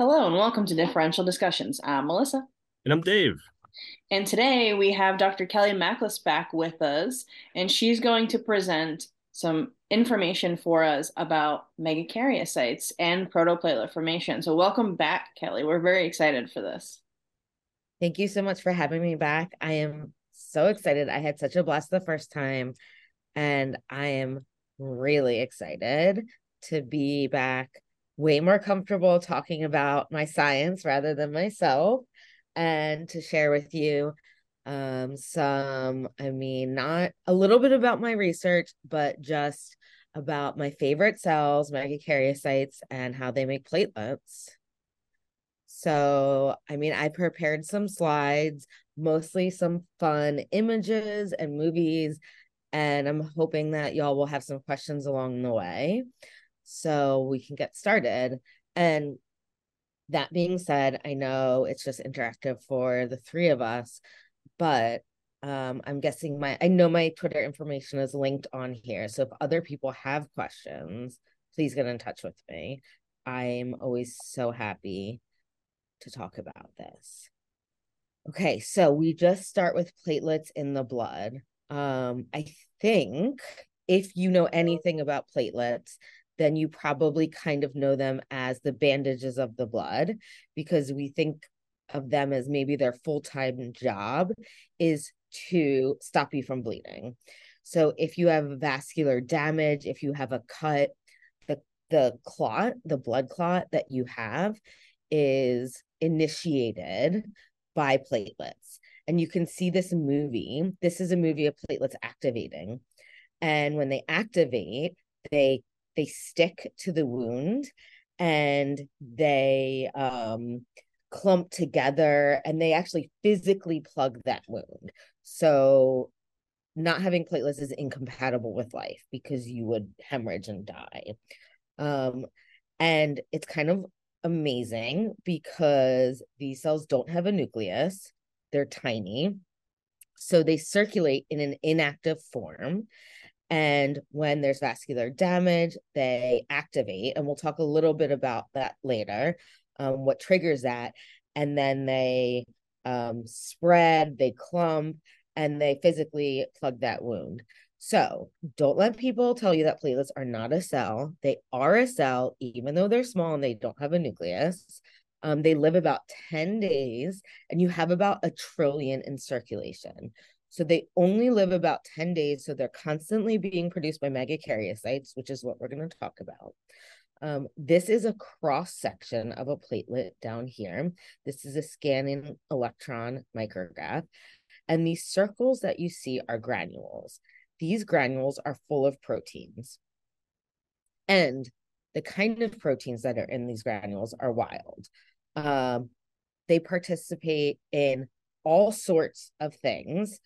Hello and welcome to Differential Discussions. I'm Melissa. And I'm Dave. And today we have Dr. Kellie Machlus back with us, and she's going to present some information for us about megakaryocytes and protoplatelet formation. So, welcome back, Kellie. We're very excited for this. Thank you so much for having me back. I am so excited. I had such a blast the first time, and I am really excited to be back way more comfortable talking about my science rather than myself and to share with you um some i mean not a little bit about my research but just about my favorite cells megakaryocytes and how they make platelets. So i mean i prepared some slides mostly some fun images and movies and i'm hoping that y'all will have some questions along the way so we can get started. And that being said, I know it's just interactive for the three of us, but um, I'm guessing my I know my Twitter information is linked on here. So if other people have questions, please get in touch with me. I'm always so happy to talk about this. Okay, so we just start with platelets in the blood. Um, I think if you know anything about platelets, then you probably kind of know them as the bandages of the blood because we think of them as maybe their full-time job is to stop you from bleeding. So if you have vascular damage, if you have a cut, the the clot, the blood clot that you have is initiated by platelets. And you can see this movie. This is a movie of platelets activating. And when they activate, they they stick to the wound and they um, clump together and they actually physically plug that wound. So not having platelets is incompatible with life because you would hemorrhage and die. Um, and it's kind of amazing because these cells don't have a nucleus, they're tiny. So they circulate in an inactive form. And when there's vascular damage, they activate. And we'll talk a little bit about that later, um, what triggers that. And then they um, spread, they clump, and they physically plug that wound. So don't let people tell you that platelets are not a cell. They are a cell, even though they're small and they don't have a nucleus. Um, they live about 10 days, and you have about a trillion in circulation. So they only live about 10 days. So they're constantly being produced by megakaryocytes, which is what we're going to talk about. Um, this is a cross section of a platelet down here. This is a scanning electron micrograph. And these circles that you see are granules. These granules are full of proteins. And the kind of proteins that are in these granules are wild. Um, they participate in all sorts of things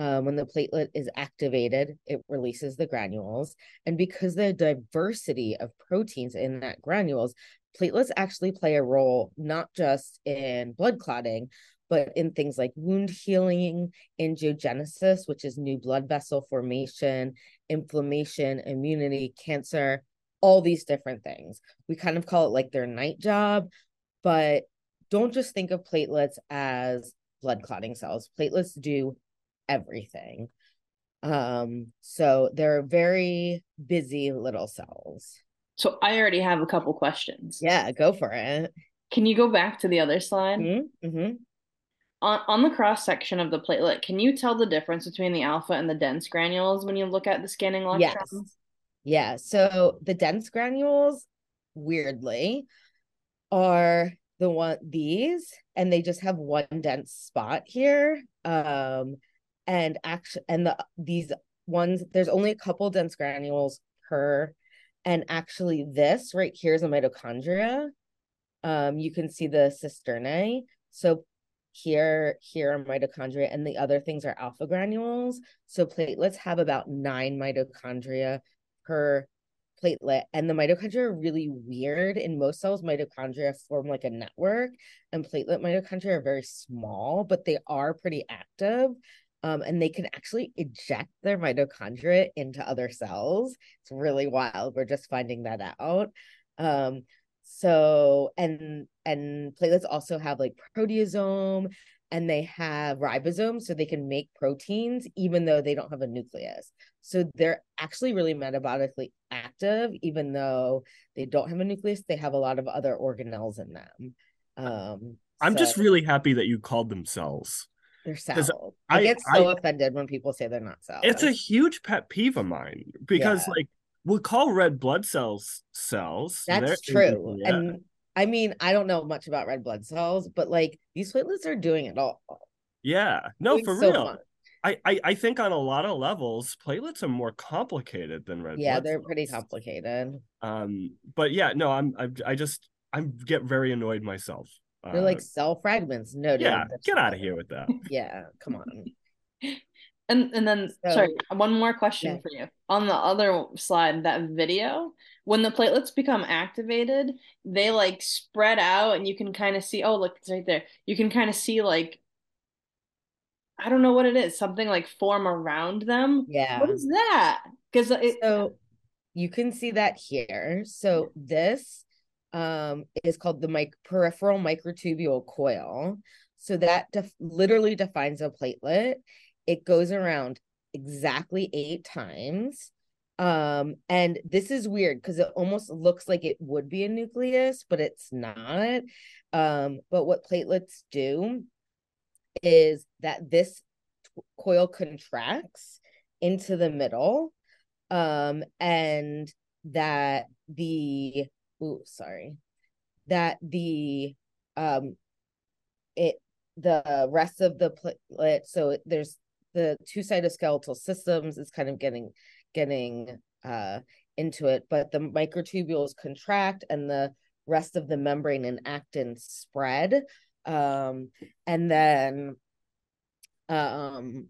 um, when the platelet is activated, it releases the granules. And because the diversity of proteins in that granules, platelets actually play a role not just in blood clotting, but in things like wound healing, angiogenesis, which is new blood vessel formation, inflammation, immunity, cancer, all these different things. We kind of call it like their night job, but don't just think of platelets as blood clotting cells. Platelets do everything. Um, so they're very busy little cells. So I already have a couple questions. Yeah, go for it. Can you go back to the other slide? Mm-hmm. mm-hmm. On, on the cross section of the platelet, can you tell the difference between the alpha and the dense granules when you look at the scanning electrons? Yes. Yeah. So the dense granules, weirdly, are the one these, and they just have one dense spot here. Um, and actually and the these ones there's only a couple dense granules per and actually this right here is a mitochondria. Um you can see the cisternae so here here are mitochondria and the other things are alpha granules. So platelets have about nine mitochondria per platelet and the mitochondria are really weird. In most cells mitochondria form like a network and platelet mitochondria are very small but they are pretty active um, and they can actually eject their mitochondria into other cells. It's really wild. We're just finding that out. Um, so and and platelets also have like proteasome and they have ribosomes so they can make proteins even though they don't have a nucleus so they're actually really metabolically active even though they don't have a nucleus they have a lot of other organelles in them um i'm so just really happy that you called them cells they're cells i, I- get so I- offended when people say they're not cells it's a huge pet peeve of mine because Yeah. like we'll call red blood cells cells That's true. yeah. And I mean, I don't know much about red blood cells, but like these platelets are doing it all. yeah no for so real much. I, I i think on a lot of levels platelets are more complicated than red blood. Yeah, they're pretty complicated. um but yeah no i'm i, I just i get very annoyed myself They're Uh, like cell fragments. No, yeah get out of here with that Yeah, come on. And and then So- sorry, one more question Yeah. for you. On the other slide, that video, when the platelets become activated, they like spread out and you can kind of see, oh, look, it's right there. You can kind of see like I don't know what it is, something like form around them. Yeah. What is that? Because So you can see that here. So this um is called the mic- peripheral microtubule coil. So that def- literally defines a platelet. It goes around exactly eight times. Um, and this is weird because it almost looks like it would be a nucleus, but it's not. Um, but what platelets do is that this t- coil contracts into the middle um and that the ooh sorry. That the um it the rest of the platelet so there's the two cytoskeletal systems is kind of getting getting uh into it but the microtubules contract and the rest of the membrane and actin spread um and then um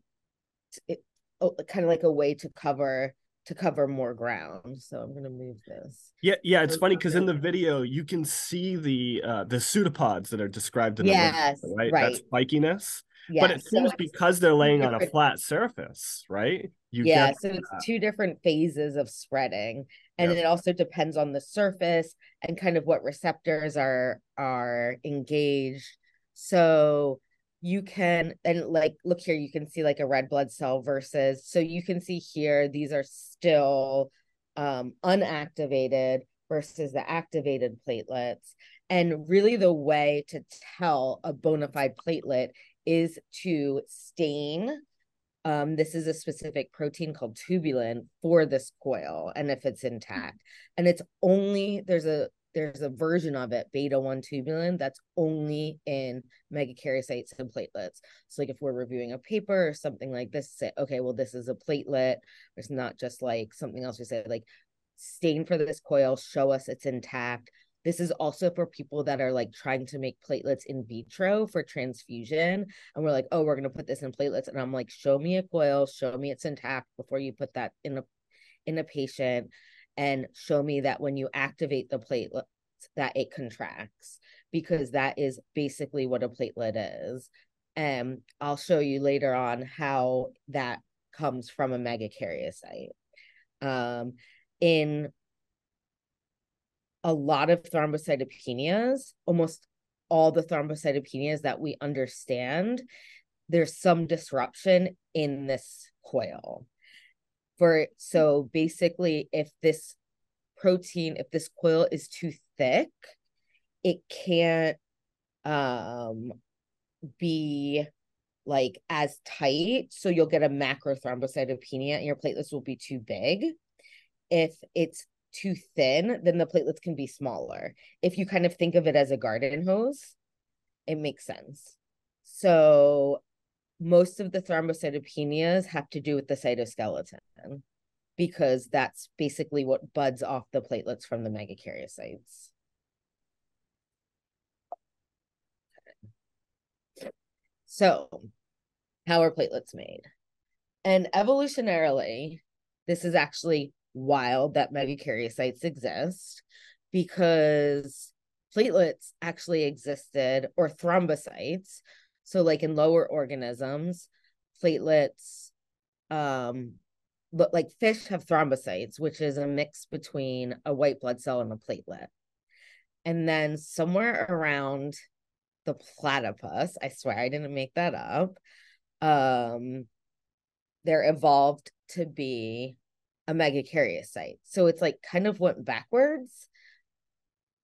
it, oh, kind of like a way to cover to cover more ground so i'm going to move this Yeah, yeah, it's funny because in the video you can see the uh the pseudopods that are described in Yes, the word, right? right. That's spikiness. yeah but it so seems because they're laying on a flat surface, right? You yeah so it's that. two different phases of spreading and Yep. it also depends on the surface and kind of what receptors are are engaged so you can and like look here you can see like a red blood cell versus so you can see here these are still um unactivated versus the activated platelets. And really the way to tell a bona fide platelet is to stain um, this is a specific protein called tubulin for this coil and if it's intact. And it's only there's a there's a version of it beta 1 tubulin that's only in megakaryocytes and platelets. So like if we're reviewing a paper or something like this say okay well this is a platelet it's not just like something else we say like stain for this coil show us it's intact. This is also for people that are like trying to make platelets in vitro for transfusion and we're like, oh, we're gonna put this in platelets, and I'm like, show me a coil, show me it's intact before you put that in a in a patient, and show me that when you activate the platelet that it contracts because that is basically what a platelet is. And I'll show you later on how that comes from a megakaryocyte. Um, in a lot of thrombocytopenias, almost all the thrombocytopenias that we understand, there's some disruption in this coil. For so basically, if this protein, if this coil is too thick, it can't um be like as tight. So you'll get a macrothrombocytopenia and your platelets will be too big. If it's too thin, then the platelets can be smaller. If you kind of think of it as a garden hose, it makes sense. So most of the thrombocytopenias have to do with the cytoskeleton because that's basically what buds off the platelets from the megakaryocytes. So, how are platelets made? And evolutionarily, this is actually wild that megakaryocytes exist because platelets actually existed or thrombocytes so like in lower organisms platelets um look like fish have thrombocytes which is a mix between a white blood cell and a platelet And then somewhere around the platypus, I swear I didn't make that up, um, they're evolved to be a megakaryocyte. So it's like kind of went backwards.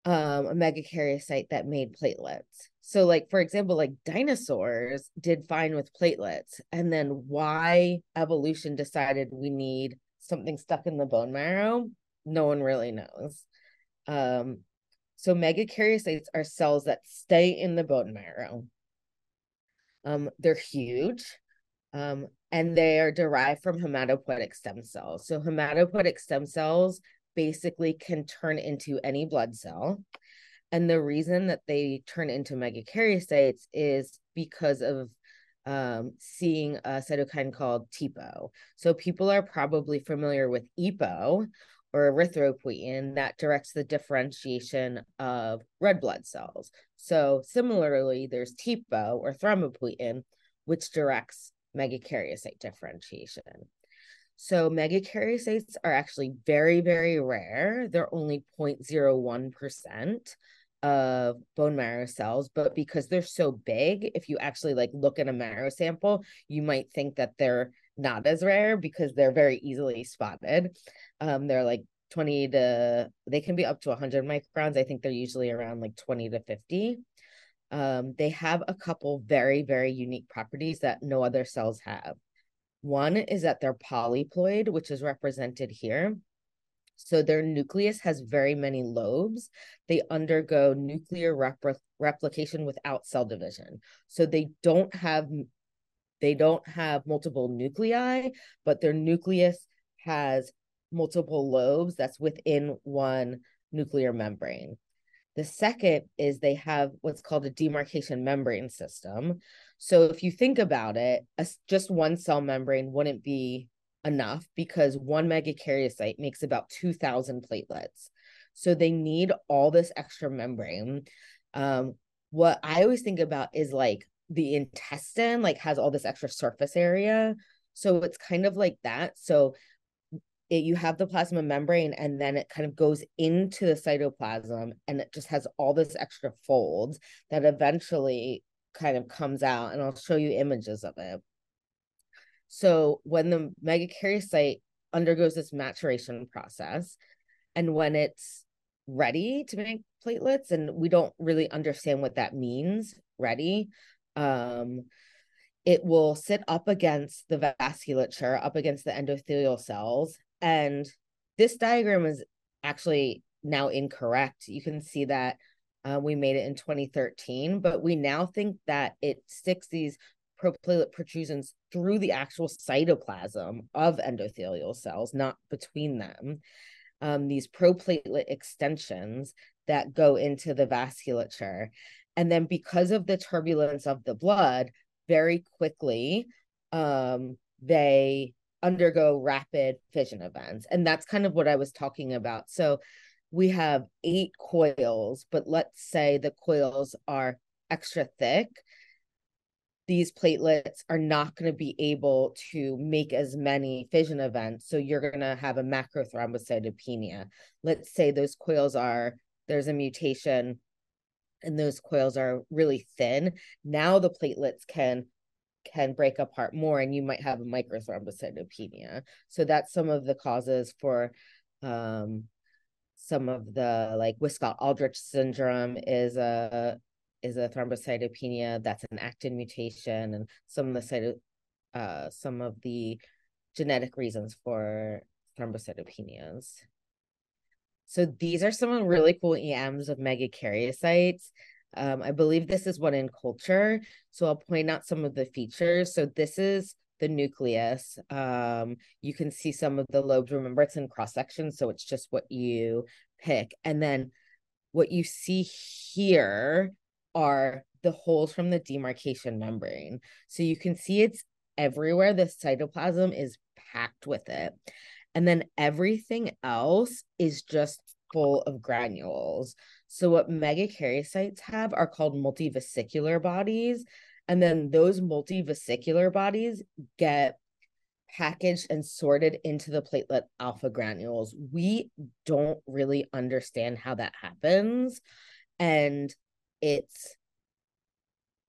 Um, a megakaryocyte that made platelets. So, like for example, like dinosaurs did fine with platelets, and then why evolution decided we need something stuck in the bone marrow, no one really knows. Um, so megakaryocytes are cells that stay in the bone marrow. Um, they're huge. Um, and they are derived from hematopoietic stem cells. So hematopoietic stem cells basically can turn into any blood cell. And the reason that they turn into megakaryocytes is because of um, seeing a cytokine called TPO. So people are probably familiar with EPO or erythropoietin that directs the differentiation of red blood cells. So similarly, there's TPO or thrombopoietin, which directs megakaryocyte differentiation. So megakaryocytes are actually very, very rare. They're only 0.01% of bone marrow cells, but because they're so big, if you actually like look at a marrow sample, you might think that they're not as rare because they're very easily spotted. Um, they're like 20 to they can be up to 100 microns. I think they're usually around like 20 to 50 um, they have a couple very, very unique properties that no other cells have. One is that they're polyploid, which is represented here. So their nucleus has very many lobes. They undergo nuclear repl- replication without cell division. So they don't have they don't have multiple nuclei, but their nucleus has multiple lobes that's within one nuclear membrane. The second is they have what's called a demarcation membrane system. So if you think about it, a, just one cell membrane wouldn't be enough because one megakaryocyte makes about 2,000 platelets. So they need all this extra membrane. Um, what I always think about is like the intestine, like has all this extra surface area. So it's kind of like that. So it, you have the plasma membrane and then it kind of goes into the cytoplasm and it just has all this extra folds that eventually kind of comes out and I'll show you images of it. So when the megakaryocyte undergoes this maturation process and when it's ready to make platelets and we don't really understand what that means ready um it will sit up against the vasculature up against the endothelial cells and this diagram is actually now incorrect. You can see that uh, we made it in 2013, but we now think that it sticks these proplatelet protrusions through the actual cytoplasm of endothelial cells, not between them. Um, these proplatelet extensions that go into the vasculature. And then because of the turbulence of the blood, very quickly, um, they undergo rapid fission events. And that's kind of what I was talking about. So we have eight coils, but let's say the coils are extra thick. These platelets are not going to be able to make as many fission events. So you're going to have a macrothrombocytopenia. Let's say those coils are, there's a mutation and those coils are really thin. Now the platelets can can break apart more and you might have a microthrombocytopenia. So that's some of the causes for um, some of the like Wiskott-Aldrich syndrome is a is a thrombocytopenia that's an actin mutation and some of the cyto, uh, some of the genetic reasons for thrombocytopenias. So these are some really cool EMs of megakaryocytes. Um, I believe this is one in culture. So I'll point out some of the features. So this is the nucleus. Um, you can see some of the lobes. Remember, it's in cross section, so it's just what you pick. And then what you see here are the holes from the demarcation membrane. So you can see it's everywhere. The cytoplasm is packed with it. And then everything else is just full of granules. So what megakaryocytes have are called multivesicular bodies. And then those multivesicular bodies get packaged and sorted into the platelet alpha granules. We don't really understand how that happens. And it's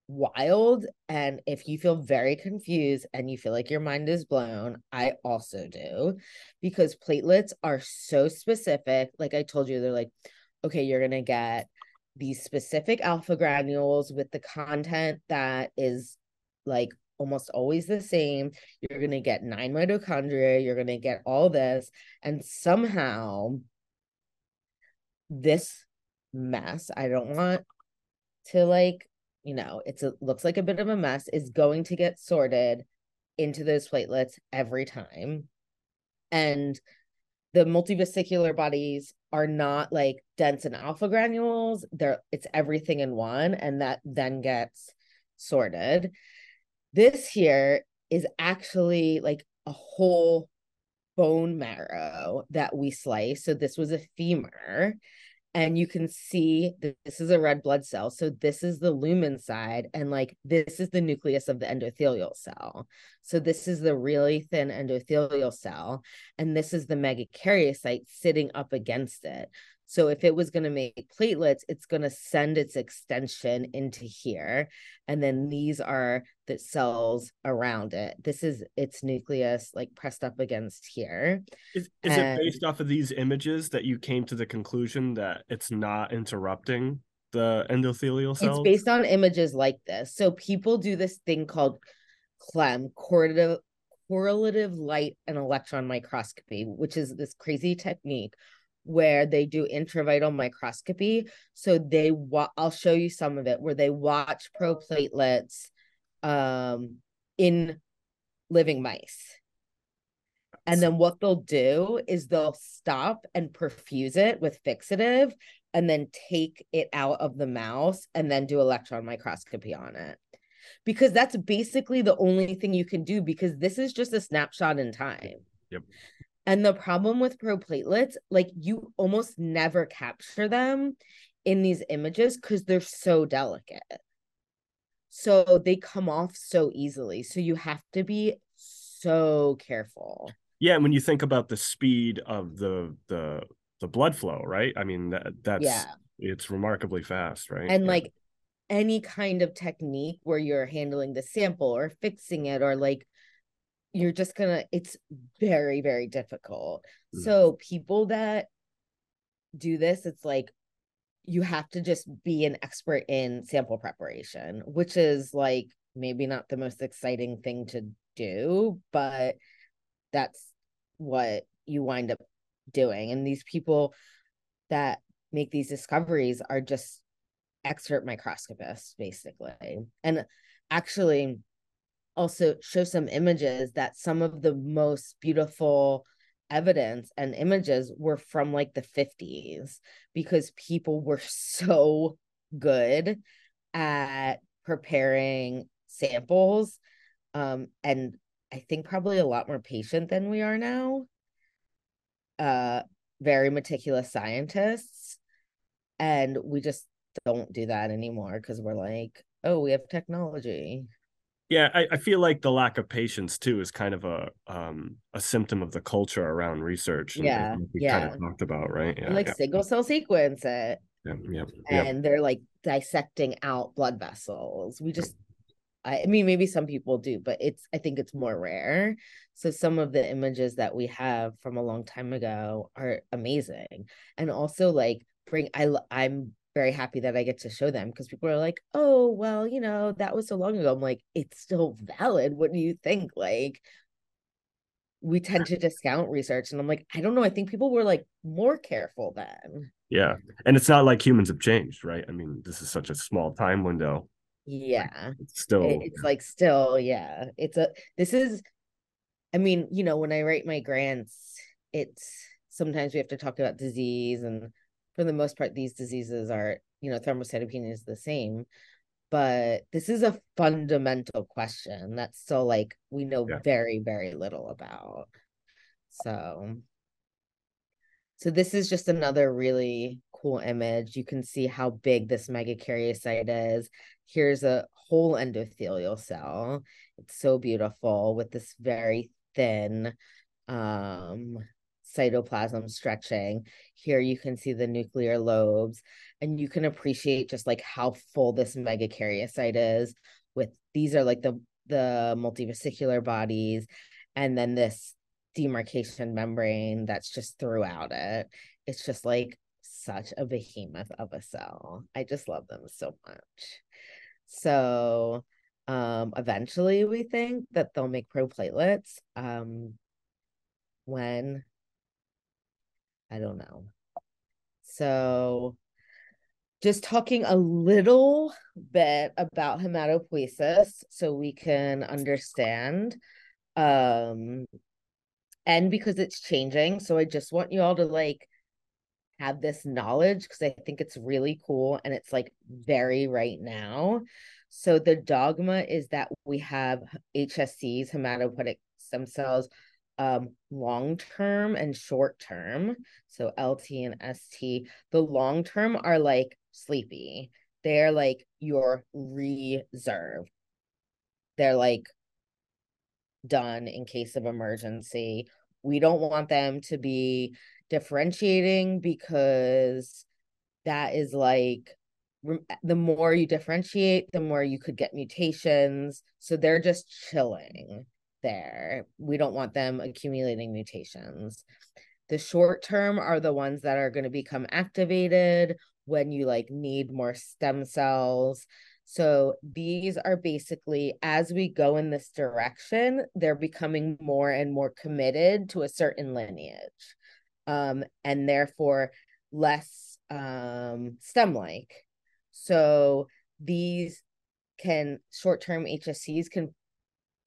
wild. And if you feel very confused and you feel like your mind is blown, I also do because platelets are so specific. Like I told you, they're like, okay, you're going to get these specific alpha granules with the content that is like almost always the same. You're going to get nine mitochondria, you're going to get all this. And somehow, this mess, I don't want to like you know, it's a looks like a bit of a mess, is going to get sorted into those platelets every time. And the multivesicular bodies are not like dense and alpha granules. They're it's everything in one, and that then gets sorted. This here is actually like a whole bone marrow that we slice. So this was a femur and you can see this is a red blood cell. So this is the lumen side, and like this is the nucleus of the endothelial cell. So this is the really thin endothelial cell, and this is the megakaryocyte sitting up against it. So if it was going to make platelets, it's going to send its extension into here. And then these are the cells around it. This is its nucleus, like pressed up against here. Is, is and... it based off of these images that you came to the conclusion that it's not interrupting the endothelial cells? It's based on images like this. So people do this thing called CLEM, correlative, correlative light and electron microscopy, which is this crazy technique where they do intravital microscopy. So they wa- I'll show you some of it where they watch proplatelets um, in living mice. And then what they'll do is they'll stop and perfuse it with fixative and then take it out of the mouse and then do electron microscopy on it. Because that's basically the only thing you can do because this is just a snapshot in time. Yep. And the problem with proplatelets, like you almost never capture them in these images because they're so delicate. So they come off so easily. So you have to be so careful. Yeah, and when you think about the speed of the the the blood flow, right? I mean that that's yeah. it's remarkably fast, right? And yeah. like any kind of technique where you're handling the sample or fixing it or like you're just gonna it's very very difficult. Mm. so people that do this it's like you have to just be an expert in sample preparation which is like maybe not the most exciting thing to do but that's what you wind up doing. And these people that make these discoveries are just expert microscopists basically. And actually also show some images that some of the most beautiful evidence and images were from like the 50s because people were so good at preparing samples um and i think probably a lot more patient than we are now uh very meticulous scientists and we just don't do that anymore because we're like oh we have technology yeah, I, I feel like the lack of patience too is kind of a um a symptom of the culture around research. And, yeah, and we yeah. kind of talked about right. Yeah, like yeah. single cell sequence it. Yeah, yeah, and they're like dissecting out blood vessels. We just, I, I mean, maybe some people do, but it's I think it's more rare. So some of the images that we have from a long time ago are amazing, and also like bring I I'm very happy that I get to show them because people are like, oh, well, you know, that was so long ago. I'm like, it's still valid. What do you think? Like, we tend to discount research. And I'm like, I don't know. I think people were like more careful then. Yeah. And it's not like humans have changed, right? I mean, this is such a small time window. Yeah. It's still, it's like, still, yeah. It's a, this is, I mean, you know, when I write my grants, it's sometimes we have to talk about disease and for the most part, these diseases are, you know, thrombocytopenia is the same. But this is a fundamental question that's still like we know yeah. very, very little about. So, so this is just another really cool image. You can see how big this megakaryocyte is. Here's a whole endothelial cell. It's so beautiful with this very thin um cytoplasm stretching. Here you can see the nuclear lobes, and you can appreciate just like how full this megakaryocyte is. With these are like the the multivesicular bodies, and then this demarcation membrane that's just throughout it. It's just like such a behemoth of a cell. I just love them so much. So um eventually we think that they'll make proplatelets um when I don't know. So, just talking a little bit about hematopoiesis so we can understand. Um, and because it's changing, so I just want you all to like have this knowledge because I think it's really cool and it's like very right now. So the dogma is that we have HSCs, hematopoietic stem cells, um, long term and short term. So LT and ST. The long term are like sleepy. They're like your reserve. They're like done in case of emergency. We don't want them to be differentiating because that is like the more you differentiate, the more you could get mutations. So they're just chilling there. We don't want them accumulating mutations. The short term are the ones that are going to become activated when you like need more stem cells. So these are basically as we go in this direction, they're becoming more and more committed to a certain lineage. Um, and therefore less um, stem like. So these can short term HSCs can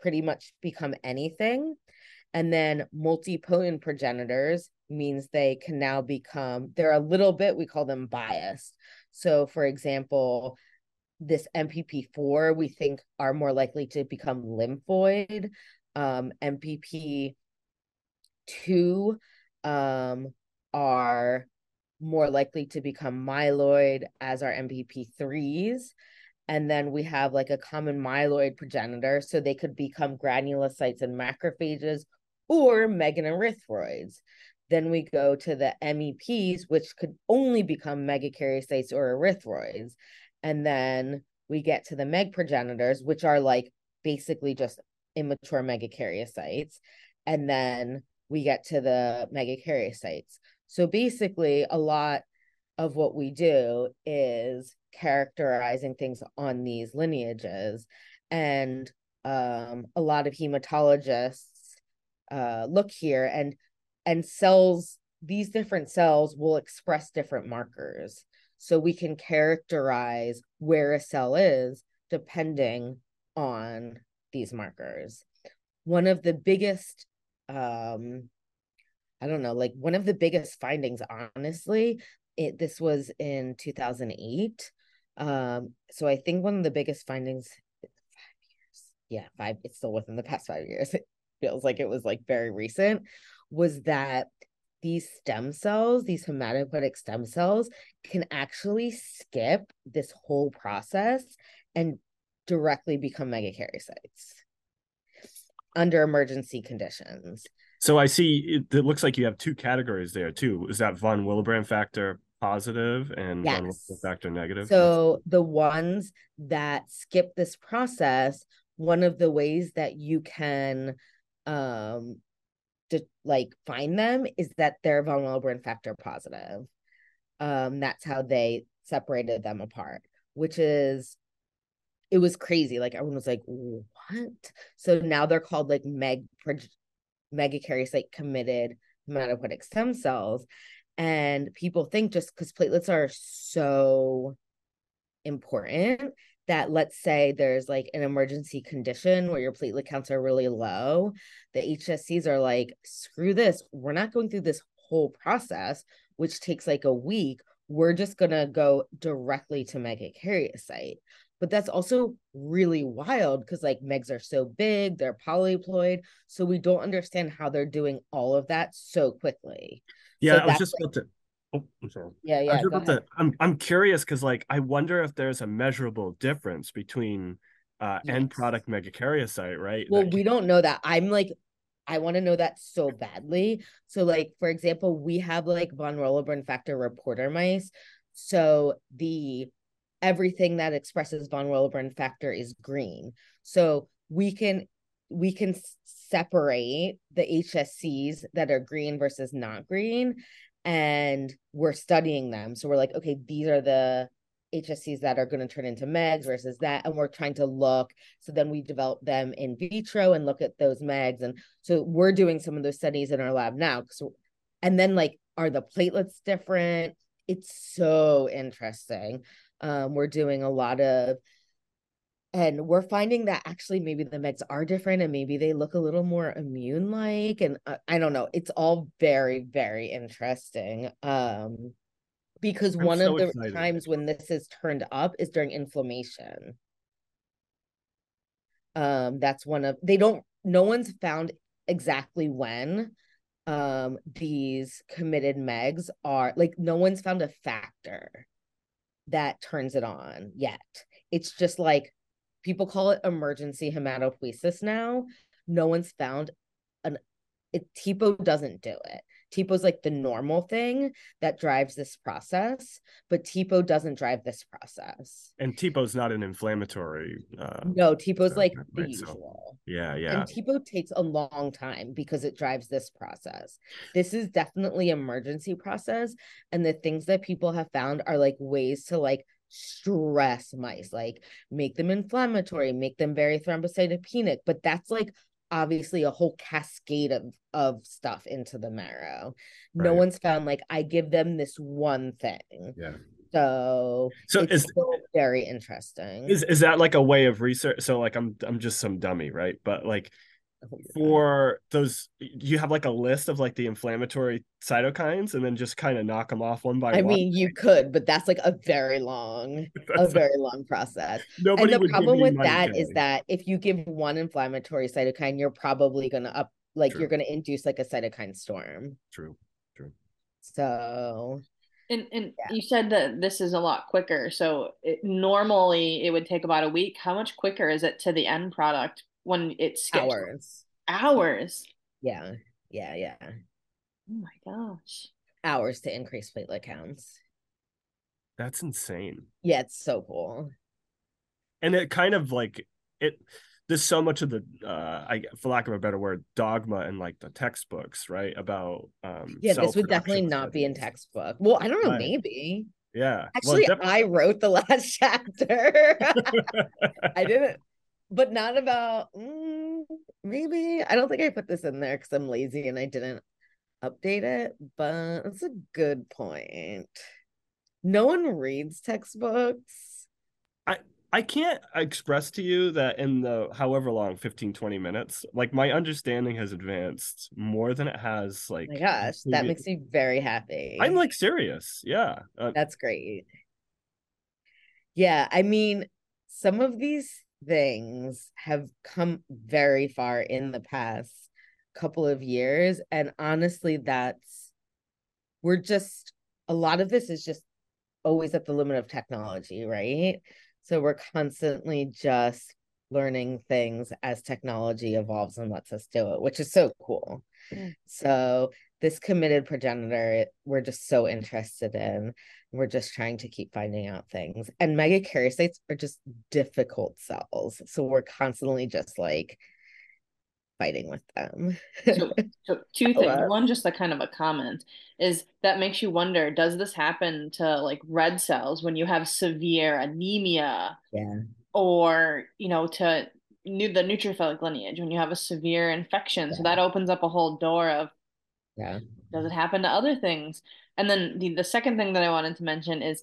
pretty much become anything. And then multipotent progenitors means they can now become, they're a little bit, we call them biased. So, for example, this MPP4 we think are more likely to become lymphoid. Um, MPP2 um, are more likely to become myeloid, as are MPP3s and then we have like a common myeloid progenitor so they could become granulocytes and macrophages or meganerythroids. Then we go to the meps which could only become megakaryocytes or erythroids. And then we get to the meg progenitors which are like basically just immature megakaryocytes. And then we get to the megakaryocytes. So basically a lot of what we do is characterizing things on these lineages. And um, a lot of hematologists uh, look here and and cells these different cells will express different markers. So we can characterize where a cell is depending on these markers. One of the biggest um i don't know like one of the biggest findings honestly it this was in 2008 um, so I think one of the biggest findings, five years, yeah, five, it's still within the past five years. It feels like it was like very recent, was that these stem cells, these hematopoietic stem cells, can actually skip this whole process and directly become megakaryocytes under emergency conditions. So I see it, it, looks like you have two categories there too. Is that von Willebrand factor positive and yes. one factor negative. So the ones that skip this process, one of the ways that you can um to like find them is that they're von Willebrand factor positive. Um, that's how they separated them apart, which is it was crazy. Like everyone was like, what? So now they're called like meg megakaryocyte committed hematopoietic stem cells. And people think just because platelets are so important that let's say there's like an emergency condition where your platelet counts are really low, the HSCs are like, screw this. We're not going through this whole process, which takes like a week. We're just to go directly to megakaryocyte. But that's also really wild because like megs are so big, they're polyploid. So we don't understand how they're doing all of that so quickly. Yeah, so I was just like, about to. Oh, I'm sorry. Yeah, yeah. I to, I'm I'm curious because like I wonder if there's a measurable difference between uh yes. end product megakaryocyte, right? Well, that we don't know that. I'm like, I want to know that so badly. So, like, for example, we have like von Willebrand factor reporter mice. So the everything that expresses von Willebrand factor is green. So we can we can separate the HSCs that are green versus not green and we're studying them. So we're like, okay, these are the HSCs that are going to turn into MEGs versus that. And we're trying to look. So then we develop them in vitro and look at those MEGs. And so we're doing some of those studies in our lab now. So, and then like, are the platelets different? It's so interesting. Um, we're doing a lot of and we're finding that actually maybe the megs are different and maybe they look a little more immune like and uh, i don't know it's all very very interesting um because I'm one so of the excited. times when this is turned up is during inflammation um that's one of they don't no one's found exactly when um these committed megs are like no one's found a factor that turns it on yet it's just like people call it emergency hematopoiesis now. No one's found an it TPO doesn't do it. TPO's like the normal thing that drives this process, but TPO doesn't drive this process. And TPO's not an inflammatory. Uh, no, TPO's like the usual. So, yeah, yeah. And TPO takes a long time because it drives this process. This is definitely emergency process, and the things that people have found are like ways to like stress mice, like make them inflammatory, make them very thrombocytopenic. But that's like obviously a whole cascade of of stuff into the marrow. Right. No one's found like I give them this one thing. Yeah. So, so it's very interesting. Is is that like a way of research? So like I'm I'm just some dummy, right? But like for those you have like a list of like the inflammatory cytokines and then just kind of knock them off one by I one. I mean, you could, but that's like a very long, a very long process. Nobody and the problem with that is that if you give one inflammatory cytokine, you're probably going to up, like, True. you're going to induce like a cytokine storm. True. True. So. And, and yeah. you said that this is a lot quicker. So it, normally it would take about a week. How much quicker is it to the end product when it's scheduled. hours. Hours. Yeah. Yeah. Yeah. Oh my gosh. Hours to increase platelet counts. That's insane. Yeah, it's so cool. And it kind of like it there's so much of the uh I for lack of a better word, dogma and like the textbooks, right? About um Yeah, this would definitely not be in textbook. Well, I don't know, right. maybe. Yeah. Actually, well, I wrote the last chapter. I didn't but not about mm, maybe I don't think I put this in there because I'm lazy and I didn't update it, but it's a good point. No one reads textbooks. I I can't express to you that in the however long 15 20 minutes like my understanding has advanced more than it has like oh my gosh that makes me very happy i'm like serious yeah uh, that's great yeah i mean some of these things have come very far in the past couple of years. And honestly that's we're just a lot of this is just always at the limit of technology right? So we're constantly just learning things as technology evolves and lets us do it which is so cool. Mm. so this committed progenitor we're just so interested in we're just trying to keep finding out things. And megakaryocytes are just difficult cells. So we're constantly just like fighting with them. So, so two things. one just a kind of a comment is that makes you wonder does this happen to like red cells when you have severe anemia? Yeah. Or you know to new the neutrophilic lineage when you have a severe infection. Yeah. so that opens up a whole door of yeah. Does it happen to other things? And then the, the second thing that I wanted to mention is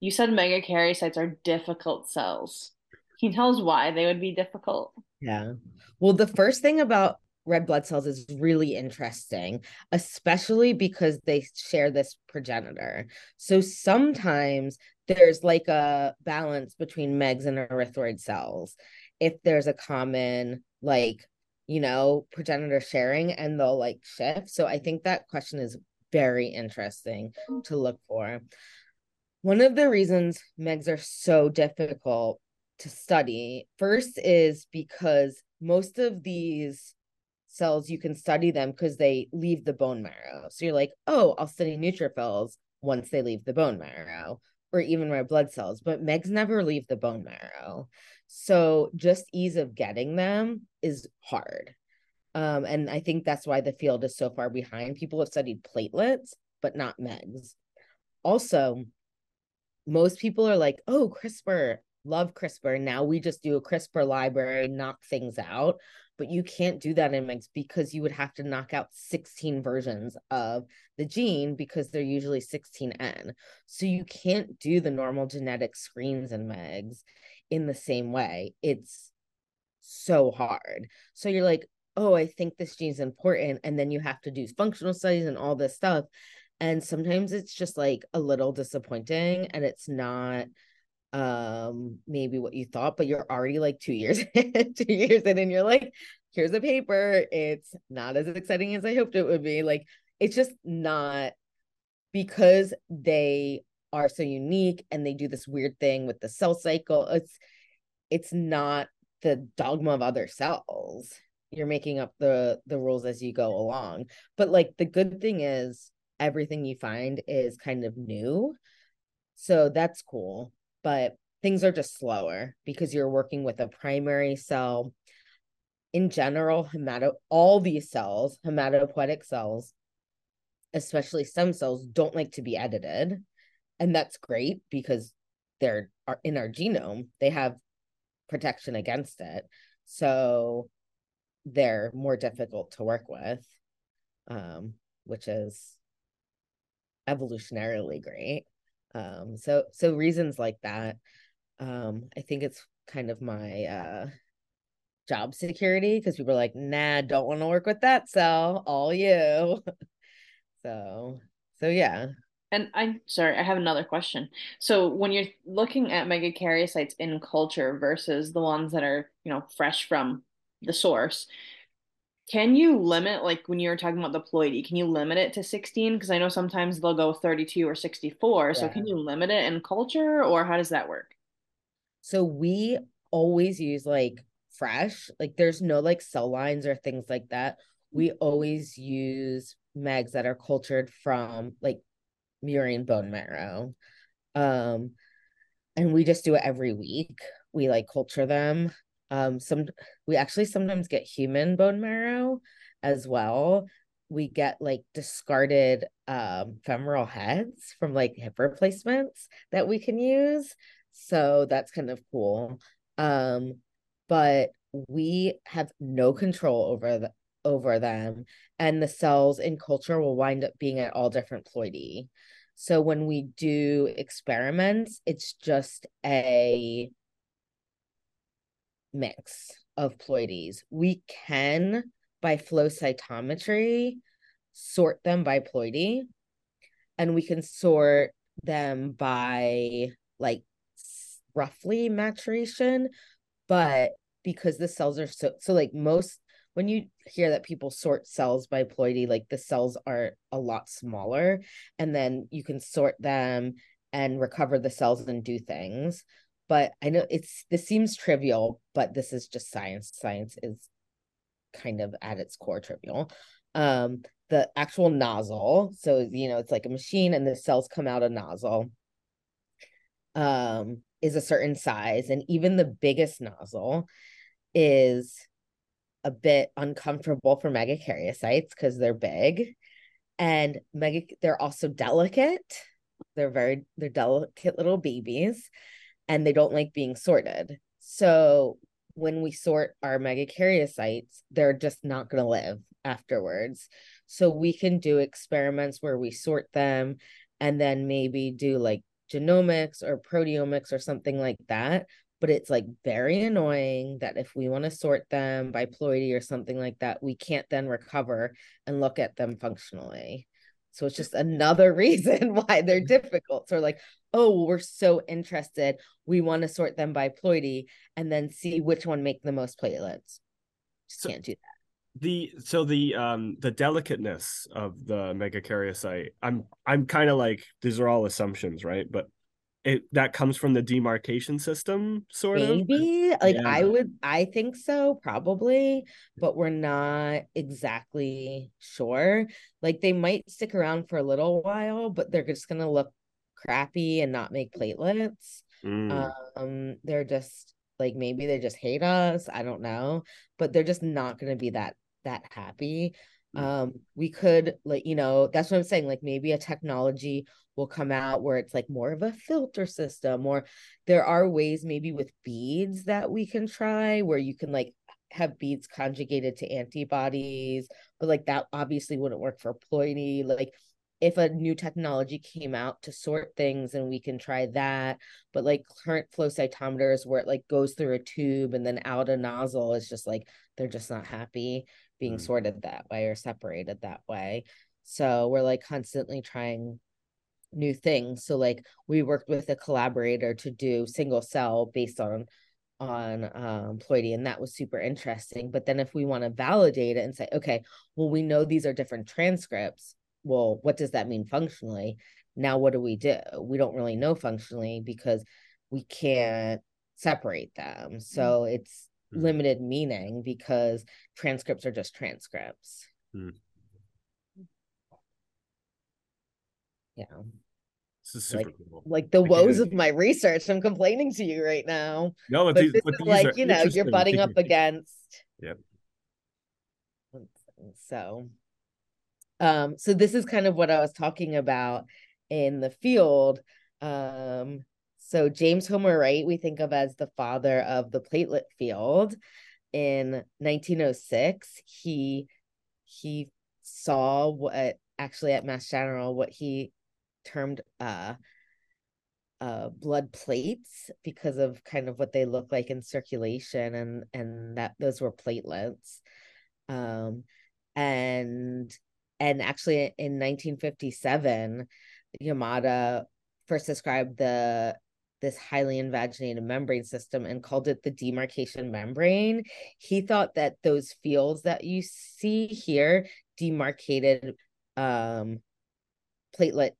you said megakaryocytes are difficult cells. Can you tell us why they would be difficult? Yeah. Well, the first thing about red blood cells is really interesting, especially because they share this progenitor. So sometimes there's like a balance between MEGs and erythroid cells. If there's a common like you know, progenitor sharing and they'll like shift. So I think that question is very interesting mm. to look for. One of the reasons MEGs are so difficult to study first is because most of these cells you can study them because they leave the bone marrow. So you're like, oh, I'll study neutrophils once they leave the bone marrow, or even red blood cells. But megs never leave the bone marrow. So just ease of getting them is hard. Um, and I think that's why the field is so far behind. People have studied platelets, but not megs. Also, most people are like, oh, CRISPR, love CRISPR. Now we just do a CRISPR library, knock things out. But you can't do that in megs because you would have to knock out 16 versions of the gene because they're usually 16N. So you can't do the normal genetic screens in megs in the same way. It's so hard. So you're like, oh, I think this gene is important. And then you have to do functional studies and all this stuff. And sometimes it's just like a little disappointing and it's not um maybe what you thought but you're already like two years two years in and you're like here's a paper. It's not as exciting as i hoped it would be. Like it's just not because they are so unique and they do this weird thing with the cell cycle it's it's not the dogma of other cells. You're making up the the rules as you go along. But like the good thing is everything you find is kind of new. So that's cool but things are just slower because you're working with a primary cell. In general hemato all these cells hematopoietic cells especially stem cells don't like to be edited. And that's great because they're in our genome they have protection against it. So they're more difficult to work with um, which is evolutionarily great um, so so reasons like that um, i think it's kind of my uh, job security because people are like nah don't want to work with that cell all you so so yeah and I'm sorry, I have another question. So when you're looking at megakaryocytes in culture versus the ones that are, you know, fresh from the source, can you limit like when you were talking about the ploidy, can you limit it to 16? Because I know sometimes they'll go 32 or 64. So can you limit it in culture or how does that work? So we always use like fresh, like there's no like cell lines or things like that. We always use megs that are cultured from like murine bone marrow. Um, and we just do it every week. We like culture them. Um, some we actually sometimes get human bone marrow as well. We get like discarded um femoral heads from like hip replacements that we can use. So that's kind of cool. Um, but we have no control over the over them and the cells in culture will wind up being at all different ploidy so when we do experiments, it's just a mix of ploidies. We can, by flow cytometry, sort them by ploidy, and we can sort them by like roughly maturation. But because the cells are so so like most when you hear that people sort cells by ploidy, like the cells are a lot smaller, and then you can sort them and recover the cells and do things. But I know it's this seems trivial, but this is just science. Science is kind of at its core trivial. Um, the actual nozzle, so you know, it's like a machine, and the cells come out a nozzle. Um, is a certain size, and even the biggest nozzle is a bit uncomfortable for megakaryocytes because they're big and mega they're also delicate they're very they're delicate little babies and they don't like being sorted. So when we sort our megakaryocytes they're just not going to live afterwards. So we can do experiments where we sort them and then maybe do like genomics or proteomics or something like that. But it's like very annoying that if we want to sort them by ploidy or something like that, we can't then recover and look at them functionally. So it's just another reason why they're mm-hmm. difficult. So like, oh, we're so interested. We want to sort them by ploidy and then see which one make the most platelets. Just so, can't do that. The so the um the delicateness of the megakaryocyte, I'm I'm kind of like these are all assumptions, right? But it that comes from the demarcation system sort of maybe like Yeah. i would i think so probably but we're not exactly sure like they might stick around for a little while but they're just going to look crappy and not make platelets Mm. um they're just like maybe they just hate us i don't know but they're just not going to be that that happy. Um we could like you know that's what i'm saying like maybe a technology will come out where it's like more of a filter system or there are ways maybe with beads that we can try where you can like have beads conjugated to antibodies but like that obviously wouldn't work for ploidy. Like if a new technology came out to sort things and we can try that but like current flow cytometers where it like goes through a tube and then out a nozzle is just like they're just not happy being Mm. sorted that way or separated that way. So we're like constantly trying new things. So like we worked with a collaborator to do single cell based on on um ploidy and that was super interesting. But then if we want to validate it and say okay well we know these are different transcripts. Well what does that mean functionally? Now what do we do? We don't really know functionally because we can't separate them. So it's Mhm. limited meaning because transcripts are just transcripts. Hmm. yeah. This is super like- cool. like the I woes of my research i'm complaining to you right now. No but, but these, this but is like you know you're butting up against Yep. so um so this is kind of what i was talking about in the field um so james homer wright we think of as the father of the platelet field. In 1906 he he saw what actually at mass general what he termed uh uh blood plates because of kind of what they look like in circulation and and that those were platelets. Um and and actually in 1957 yamada first described the this highly invaginated membrane system and called it the demarcation membrane he thought that those fields that you see here demarcated um platelet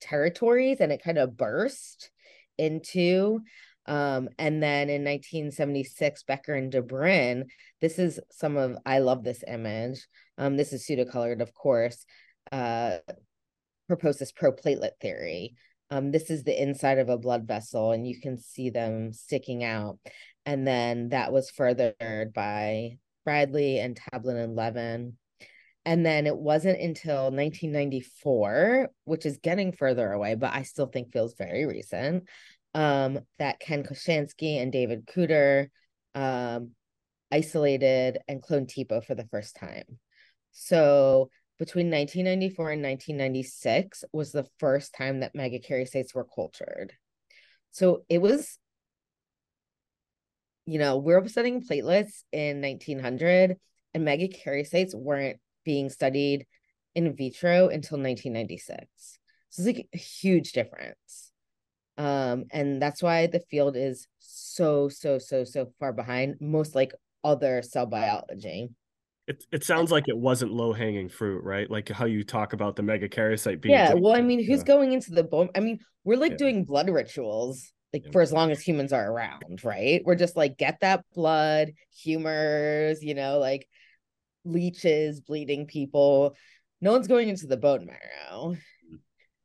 territories and it kind of burst into um and then in 1976 becker and De Bruyn this is some of i love this image um this is pseudocolored of course uh proposed this proplatelet theory um this is the inside of a blood vessel and you can see them sticking out and then that was furthered by bradley and tablin and levin and then it wasn't until 1994, which is getting further away, but I still think feels very recent, um, that Ken Kaushansky and David Kuter um, isolated and cloned TPO for the first time. So between 1994 and 1996 was the first time that megakaryocytes were cultured. So it was, you know, we're studying platelets in 1900 and megakaryocytes weren't being studied in vitro until 1996. So it's like a huge difference. Um, and that's why the field is so, so, so, so far behind most like other cell biology. It, it sounds like it wasn't low hanging fruit, right? Like how you talk about the megakaryocyte being. Yeah, well, I mean, who's Yeah. going into the bone? I mean, we're like Yeah. doing blood rituals like Yeah. for as long as humans are around, right? We're just like get that blood, humors, you know, like leeches, bleeding people. No one's going into the bone marrow. Mm.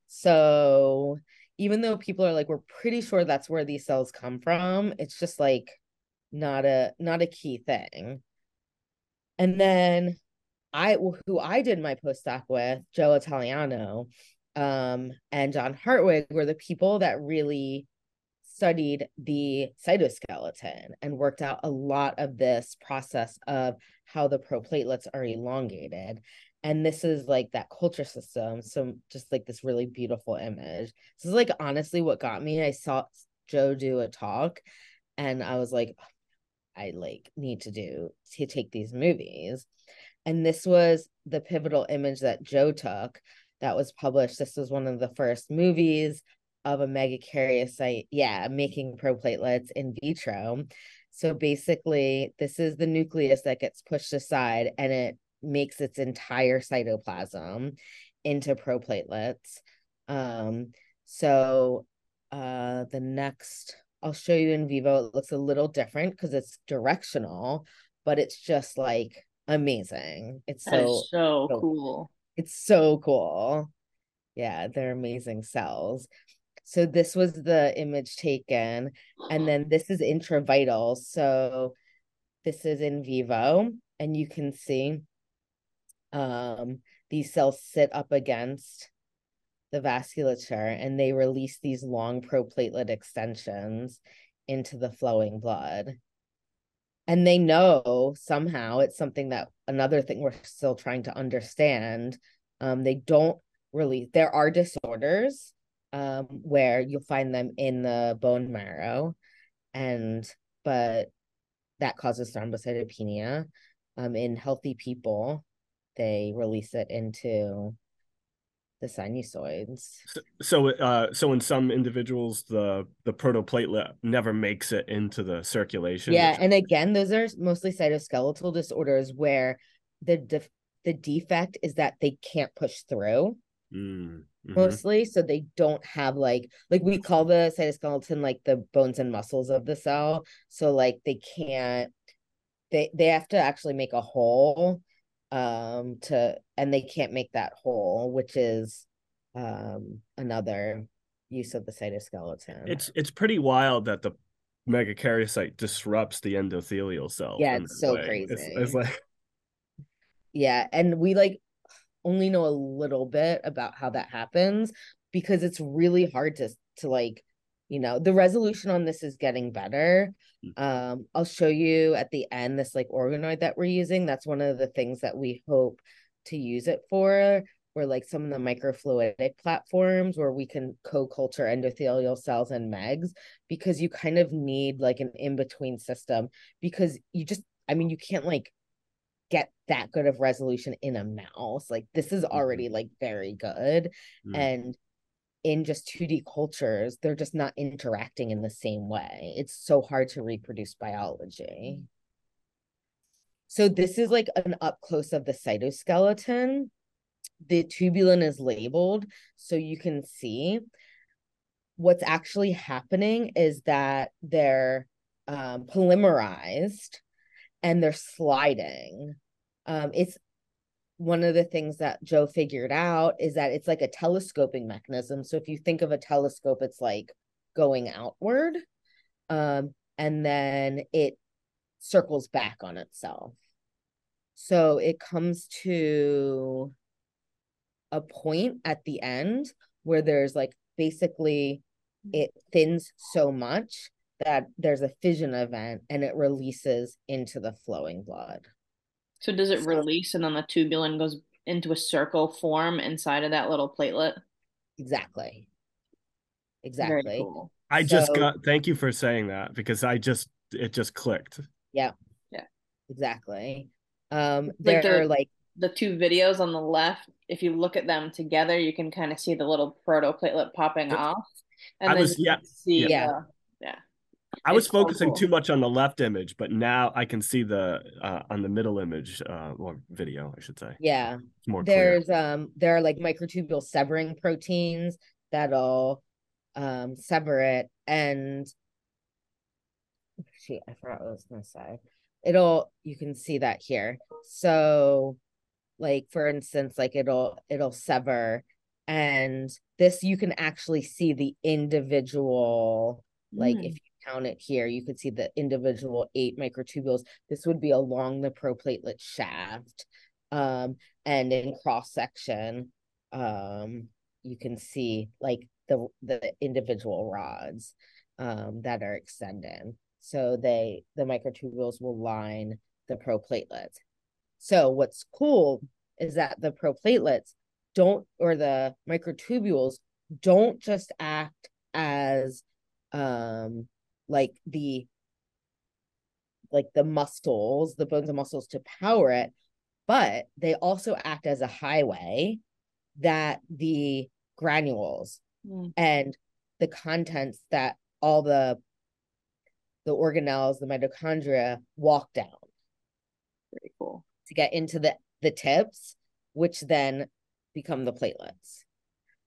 So even though people are like, we're pretty sure that's where these cells come from, it's just like not a not a key thing. And then I who I did my postdoc with, Joe Italiano, um, and John Hartwig were the people that really studied the cytoskeleton and worked out a lot of this process of how the proplatelets are elongated. And this is like that culture system. So just like this really beautiful image. This is like honestly what got me. I saw Joe do a talk and I was like, I like need to do to take these movies. And this was the pivotal image that Joe took that was published. This was one of the first movies of a megakaryocyte, yeah, making proplatelets in vitro. So basically, this is the nucleus that gets pushed aside and it makes its entire cytoplasm into proplatelets. Um, so uh the next I'll show you in vivo. It looks a little different because it's directional, but it's just like amazing. It's so so, so cool. It's so cool. Yeah, they're amazing cells. So this was the image taken, and then this is intravital. So this is in vivo, and you can see um, these cells sit up against the vasculature and they release these long proplatelet extensions into the flowing blood. And they know somehow it's something that another thing we're still trying to understand. Um, they don't really, there are disorders um, where you'll find them in the bone marrow, and but that causes thrombocytopenia. Um, in healthy people, they release it into the sinusoids. So, so, uh, so in some individuals, the the protoplatelet never makes it into the circulation. Yeah, and again, those are mostly cytoskeletal disorders where the def- the defect is that they can't push through. Mm, mm-hmm. Mostly, so they don't have like like we call the cytoskeleton like the bones and muscles of the cell. So like they can't they they have to actually make a hole um to and they can't make that hole which is um another use of the cytoskeleton it's it's pretty wild that the megakaryocyte disrupts the endothelial cell yeah it's so way. crazy it's, it's like yeah and we like only know a little bit about how that happens because it's really hard to to like you know the resolution on this is getting better mm. um i'll show you at the end this like organoid that we're using that's one of the things that we hope to use it for or like some of the microfluidic platforms where we can co-culture endothelial cells and megs because you kind of need like an in-between system because you just i mean you can't like get that good of resolution in a mouse like this is mm-hmm. already like very good mm. and in just 2D cultures, they're just not interacting in the same way. It's so hard to reproduce biology. So this is like an up close of the cytoskeleton. The tubulin is labeled so you can see what's actually happening is that they're um, polymerized and they're sliding. Um, it's one of the things that Joe figured out is that it's like a telescoping mechanism. So if you think of a telescope, it's like going outward, um, and then it circles back on itself. So it comes to a point at the end where there's like basically it thins so much that there's a fission event and it releases into the flowing blood. So does it release and then the tubulin goes into a circle form inside of that little platelet? Exactly. Exactly. Cool. I so, just got thank you for saying that because I just it just clicked. Yeah. Yeah. Exactly. Um there like the, are like the two videos on the left, if you look at them together, you can kind of see the little protoplatelet popping off. And I then was, yeah, see yeah. The, yeah. I was focusing cool. too much on the left image, but now I can see the uh, on the middle image uh, or video, I should say. Yeah, it's more. There's clear. um there are like microtubule severing proteins that'll um sever it, and shoot, I forgot what I was gonna say. It'll you can see that here. So, like for instance, like it'll it'll sever, and this you can actually see the individual like mm. if you count it here, you could see the individual eight microtubules. This would be along the proplatelet shaft. Um, and in cross section, um, you can see like the the individual rods um, that are extended. So they the microtubules will line the proplatelets. So what's cool is that the proplatelets don't or the microtubules don't just act as um like the like the muscles, the bones and muscles to power it, but they also act as a highway that the granules mm. and the contents that all the the organelles, the mitochondria walk down. Very cool. To get into the the tips, which then become the platelets.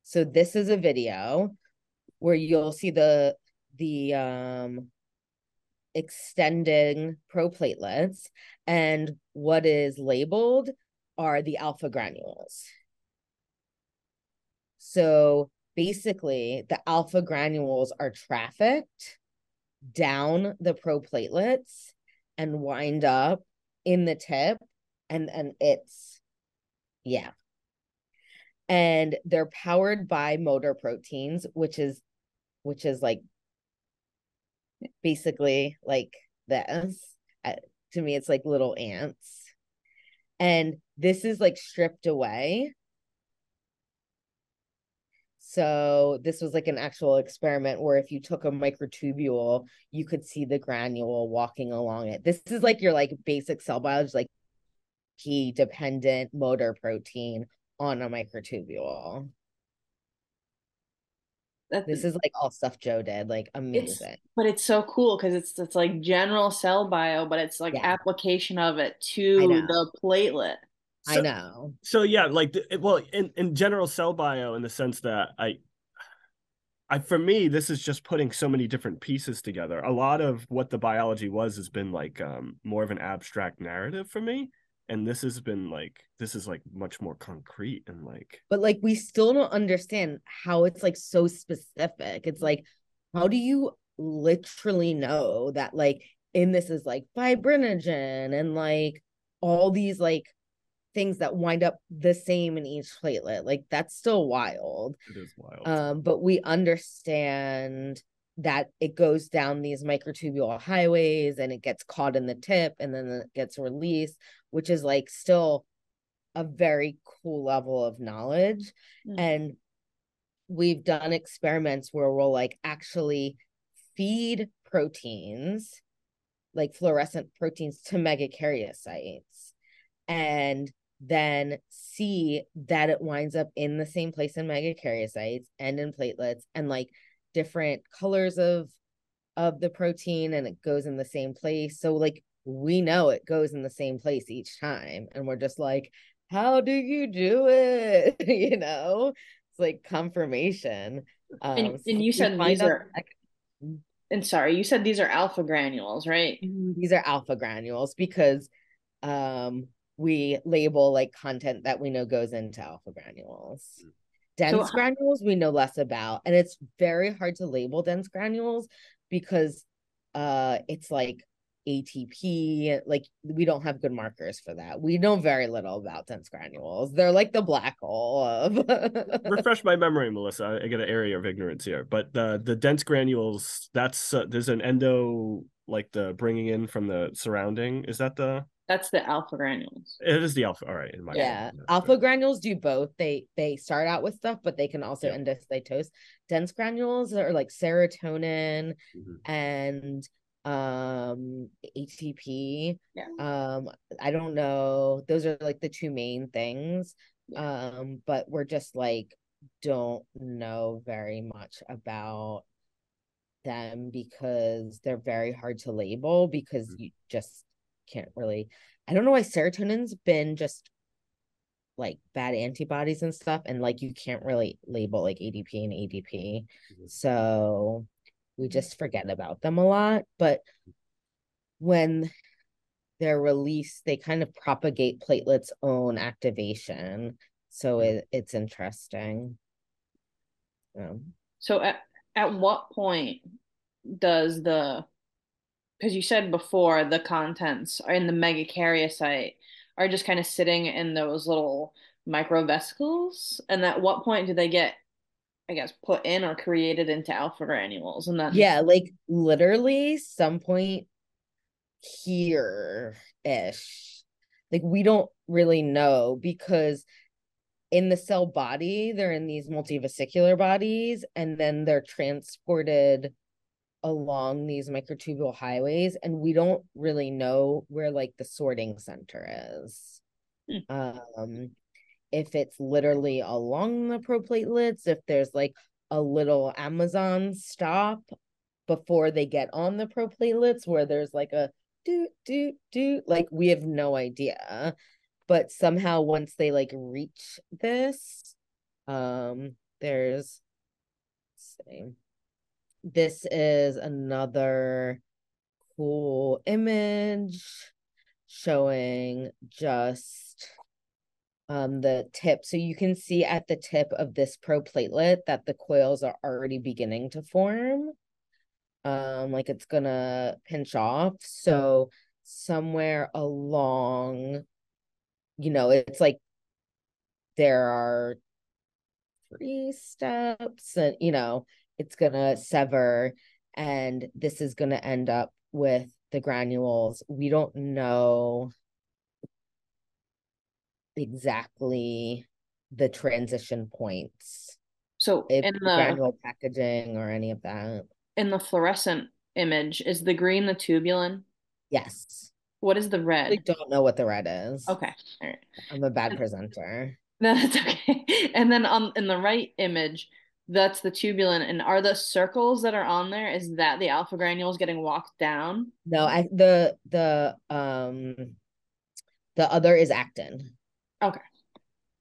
So this is a video where you'll see the the um extending proplatelets and what is labeled are the alpha granules. So basically, the alpha granules are trafficked down the proplatelets and wind up in the tip and and it's yeah and they're powered by motor proteins which is which is like basically like this uh, to me it's like little ants and this is like stripped away so this was like an actual experiment where if you took a microtubule, you could see the granule walking along it. This is like your like basic cell biology, like key dependent motor protein on a microtubule. That, this is like all stuff Joe did, like amazing. It's, but it's so cool because it's it's like general cell bio, but it's like yeah. application of it to the platelet. So, I know. So yeah, like well, in in general cell bio, in the sense that I, I for me, this is just putting so many different pieces together. A lot of what the biology was has been like um more of an abstract narrative for me, and this has been like this is like much more concrete and like. But like we still don't understand how it's like so specific. It's like, how do you literally know that like in this is like fibrinogen and like all these like things that wind up the same in each platelet. Like that's still wild. It is wild. Um, but we understand that it goes down these microtubule highways and it gets caught in the tip and then it gets released, which is like still a very cool level of knowledge. Mm. And we've done experiments where we'll like actually feed proteins, like fluorescent proteins to megakaryocytes. And then see that it winds up in the same place in megakaryocytes and in platelets and like different colors of of the protein and it goes in the same place. So like we know it goes in the same place each time and we're just like how do you do it? You know? It's like confirmation. Um, and, and you said these are and sorry you said these are alpha granules right? Mm-hmm, these are alpha granules because um we label like content that we know goes into alpha granules. Dense so, granules we know less about, and it's very hard to label dense granules because uh it's like ATP, like we don't have good markers for that. We know very little about dense granules. They're like the black hole of refresh my memory, Melissa. I get an area of ignorance here, but the the dense granules, that's uh, there's an endo like the bringing in from the surrounding. Is that the that's the alpha granules. It is the alpha. All right. In my yeah. Alpha granules do both. They they start out with stuff, but they can also yeah. endocytose. Dense granules are like serotonin mm-hmm. and um ATP. Yeah. Um, I don't know. Those are like the two main things. Yeah. Um, but we're just like don't know very much about them because they're very hard to label because mm-hmm. you just can't really I don't know why serotonin's been just like bad antibodies and stuff and like you can't really label like ADP and ADP. Mm-hmm. So we just forget about them a lot, but when they're released, they kind of propagate platelets' own activation. So mm-hmm. it, it's interesting. Um, so at, at what point does the because you said before the contents are in the megakaryocyte are just kind of sitting in those little microvesicles and at what point do they get i guess put in or created into alpha granules and then yeah like literally some point here ish like we don't really know because in the cell body they're in these multivesicular bodies and then they're transported along these microtubule highways and we don't really know where like the sorting center is. Hmm. um if it's literally along the proplatelets if there's like a little amazon stop before they get on the proplatelets where there's like a do do do like we have no idea. But somehow once they like reach this um there's see this is another cool image showing just um the tip. So you can see at the tip of this proplatelet that the coils are already beginning to form. Um like it's gonna pinch off. So somewhere along you know it's like there are three steps and you know it's gonna sever and this is gonna end up with the granules we don't know exactly the transition points So if in the granule packaging or any of that in the fluorescent image, is the green the tubulin? yes What is the i red? don't know what the red is Okay, all right. i'm a bad presenter No, that's okay. And then on in the right image, that's the tubulin. And are the circles that are on there, is that the alpha granules getting walked down? no i the the um the other is actin Okay.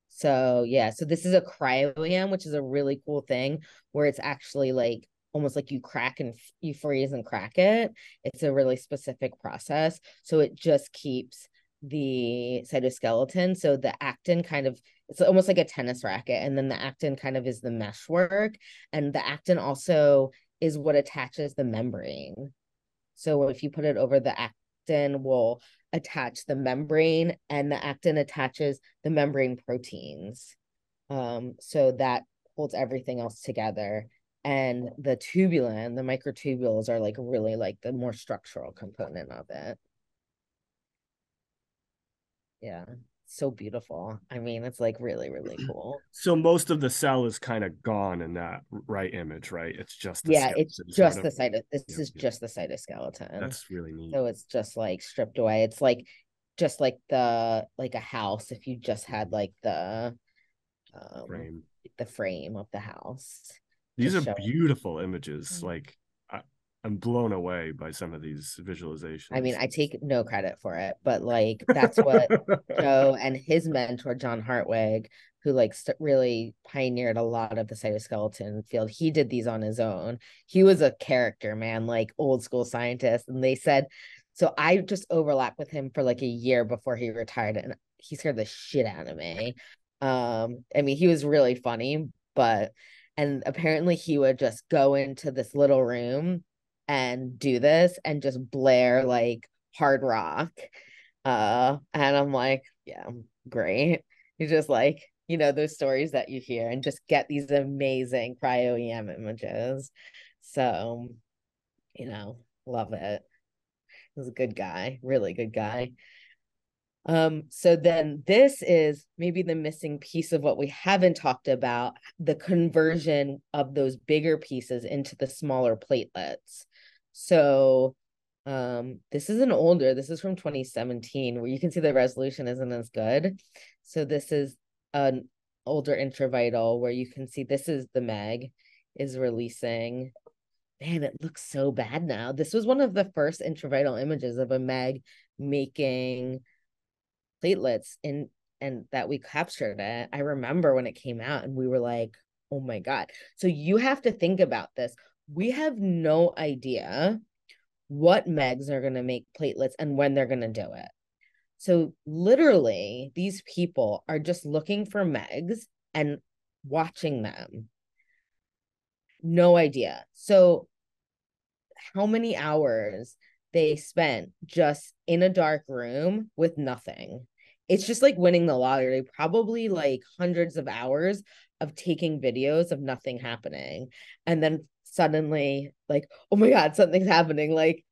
So yeah, so this is a cryo-EM, which is a really cool thing where it's actually like almost like you crack and you freeze and crack it. It's a really specific process. So it just keeps the cytoskeleton. So the actin kind of it's almost like a tennis racket, and then the actin kind of is the meshwork, and the actin also is what attaches the membrane. So if you put it over the actin, will attach the membrane, and the actin attaches the membrane proteins. Um, so that holds everything else together. And the tubulin, the microtubules are like really like the more structural component of it. Yeah, so beautiful. I mean, it's like really, really cool. So most of the cell is kind of gone in that right image, right? It's just the Yeah, it's just sort the of. This Yeah, is yeah. just the cytoskeleton. That's really neat. so it's just like stripped away it's like just like the like a house if you just had like the um frame. the frame of the house These are showing. beautiful images. Mhm. Like I'm blown away by some of these visualizations. i mean i take no credit for it but like that's what joe and his mentor john hartwig who like st- really pioneered a lot of the cytoskeleton field he did these on his own he was a character man like old school scientist and they said so i just overlapped with him for like a year before he retired and he scared the shit out of me um i mean he was really funny but and apparently he would just go into this little room and do this and just blare like hard rock uh and i'm like yeah great. You just like you know those stories that you hear and just get these amazing cryo em images. So you know love it. He's a good guy really good guy. Um so then this is maybe the missing piece of what we haven't talked about the conversion of those bigger pieces into the smaller platelets so um this is an older this is from 2017 where you can see the resolution isn't as good. So this is an older intravital where you can see this is the meg is releasing. Man it looks so bad now. This was one of the first intravital images of a meg making platelets in and that we captured it. I remember when it came out and we were like oh my god. So you have to think about this we have no idea what megs are going to make platelets and when they're going to do it. So literally these people are just looking for megs and watching them. No idea. So how many hours they spent just in a dark room with nothing? It's just like winning the lottery probably like hundreds of hours of taking videos of nothing happening and then suddenly like oh my god something's happening. Like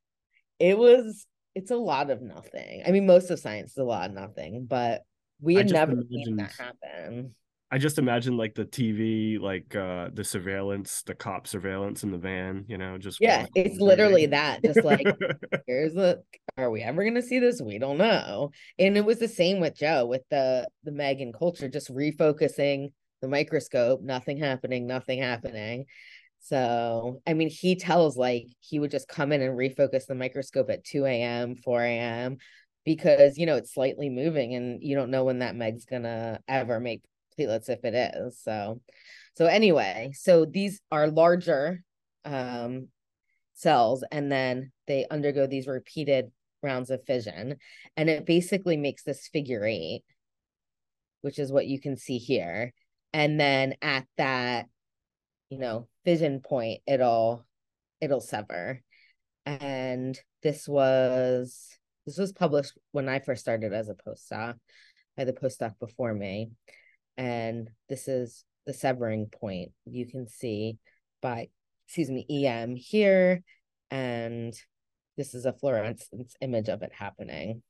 it was it's a lot of nothing. I mean most of science is a lot of nothing but we had never seen that happen. I just imagine like the TV, like uh the surveillance, the cop surveillance in the van, you know, just yeah it's literally that just like here's a are we ever going to see this? We don't know. And it was the same with joe with the the megan culture just refocusing the microscope nothing happening nothing happening so i mean he tells like he would just come in and refocus the microscope at 2 a.m 4 a.m because you know it's slightly moving and you don't know when that meg's gonna ever make platelets if it is so. So anyway so these are larger um, cells and then they undergo these repeated rounds of fission and it basically makes this figure eight which is what you can see here. And then at that you know fission point it'll it'll sever. And this was this was published when i first started as a postdoc by the postdoc before me. And this is the severing point. You can see by excuse me em here. And this is a fluorescence image of it happening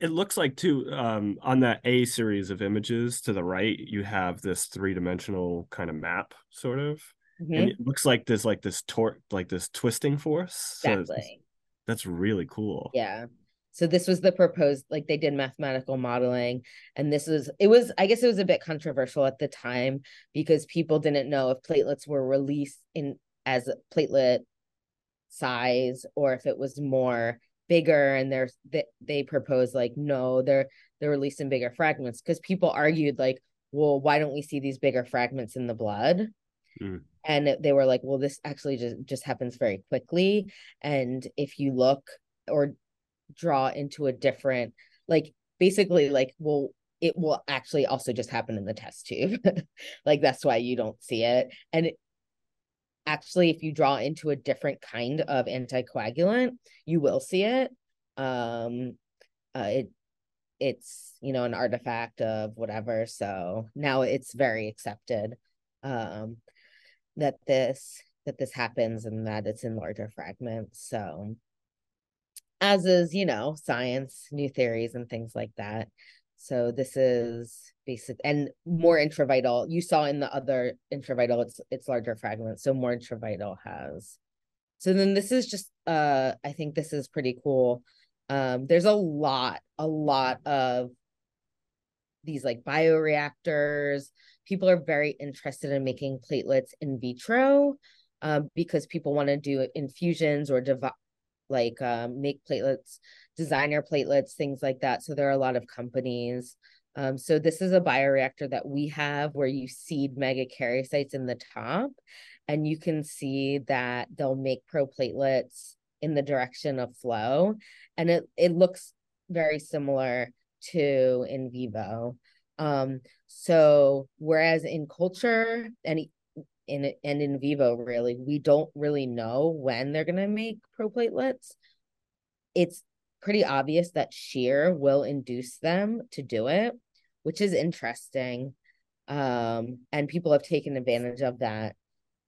it looks like too um, on that a series of images to the right you have this three-dimensional kind of map sort of. Mm-hmm. and it looks like there's like this torque like this twisting force. Exactly. so that's really cool. Yeah. So this was the proposed like they did mathematical modeling and this was it was i guess it was a bit controversial at the time because people didn't know if platelets were released in as platelet size or if it was more bigger and they're they, they propose like no they're they're releasing bigger fragments. Because people argued like well why don't we see these bigger fragments in the blood? Mm. and they were like well this actually just just happens very quickly. And if you look or draw into a different like basically like well it will actually also just happen in the test tube. Like that's why you don't see it. And it, actually if you draw into a different kind of anticoagulant you will see it. Um uh, it it's you know an artifact of whatever so now it's very accepted um that this that this happens and that it's in larger fragments so. As is you know science new theories and things like that. So this is basic and more intravital. You saw in the other intravital, it's it's larger fragments, so more intravital has. So then this is just uh I think this is pretty cool. Um there's a lot, a lot of these like bioreactors. People are very interested in making platelets in vitro um, because people want to do infusions or dev- like um, make platelets, designer platelets, things like that. So there are a lot of companies um, so this is a bioreactor that we have where you seed megakaryocytes in the top, and you can see that they'll make proplatelets in the direction of flow, and it it looks very similar to in vivo. Um, so whereas in culture and in and in vivo, really, we don't really know when they're gonna make proplatelets. It's pretty obvious that shear will induce them to do it, which is interesting. Um, and people have taken advantage of that.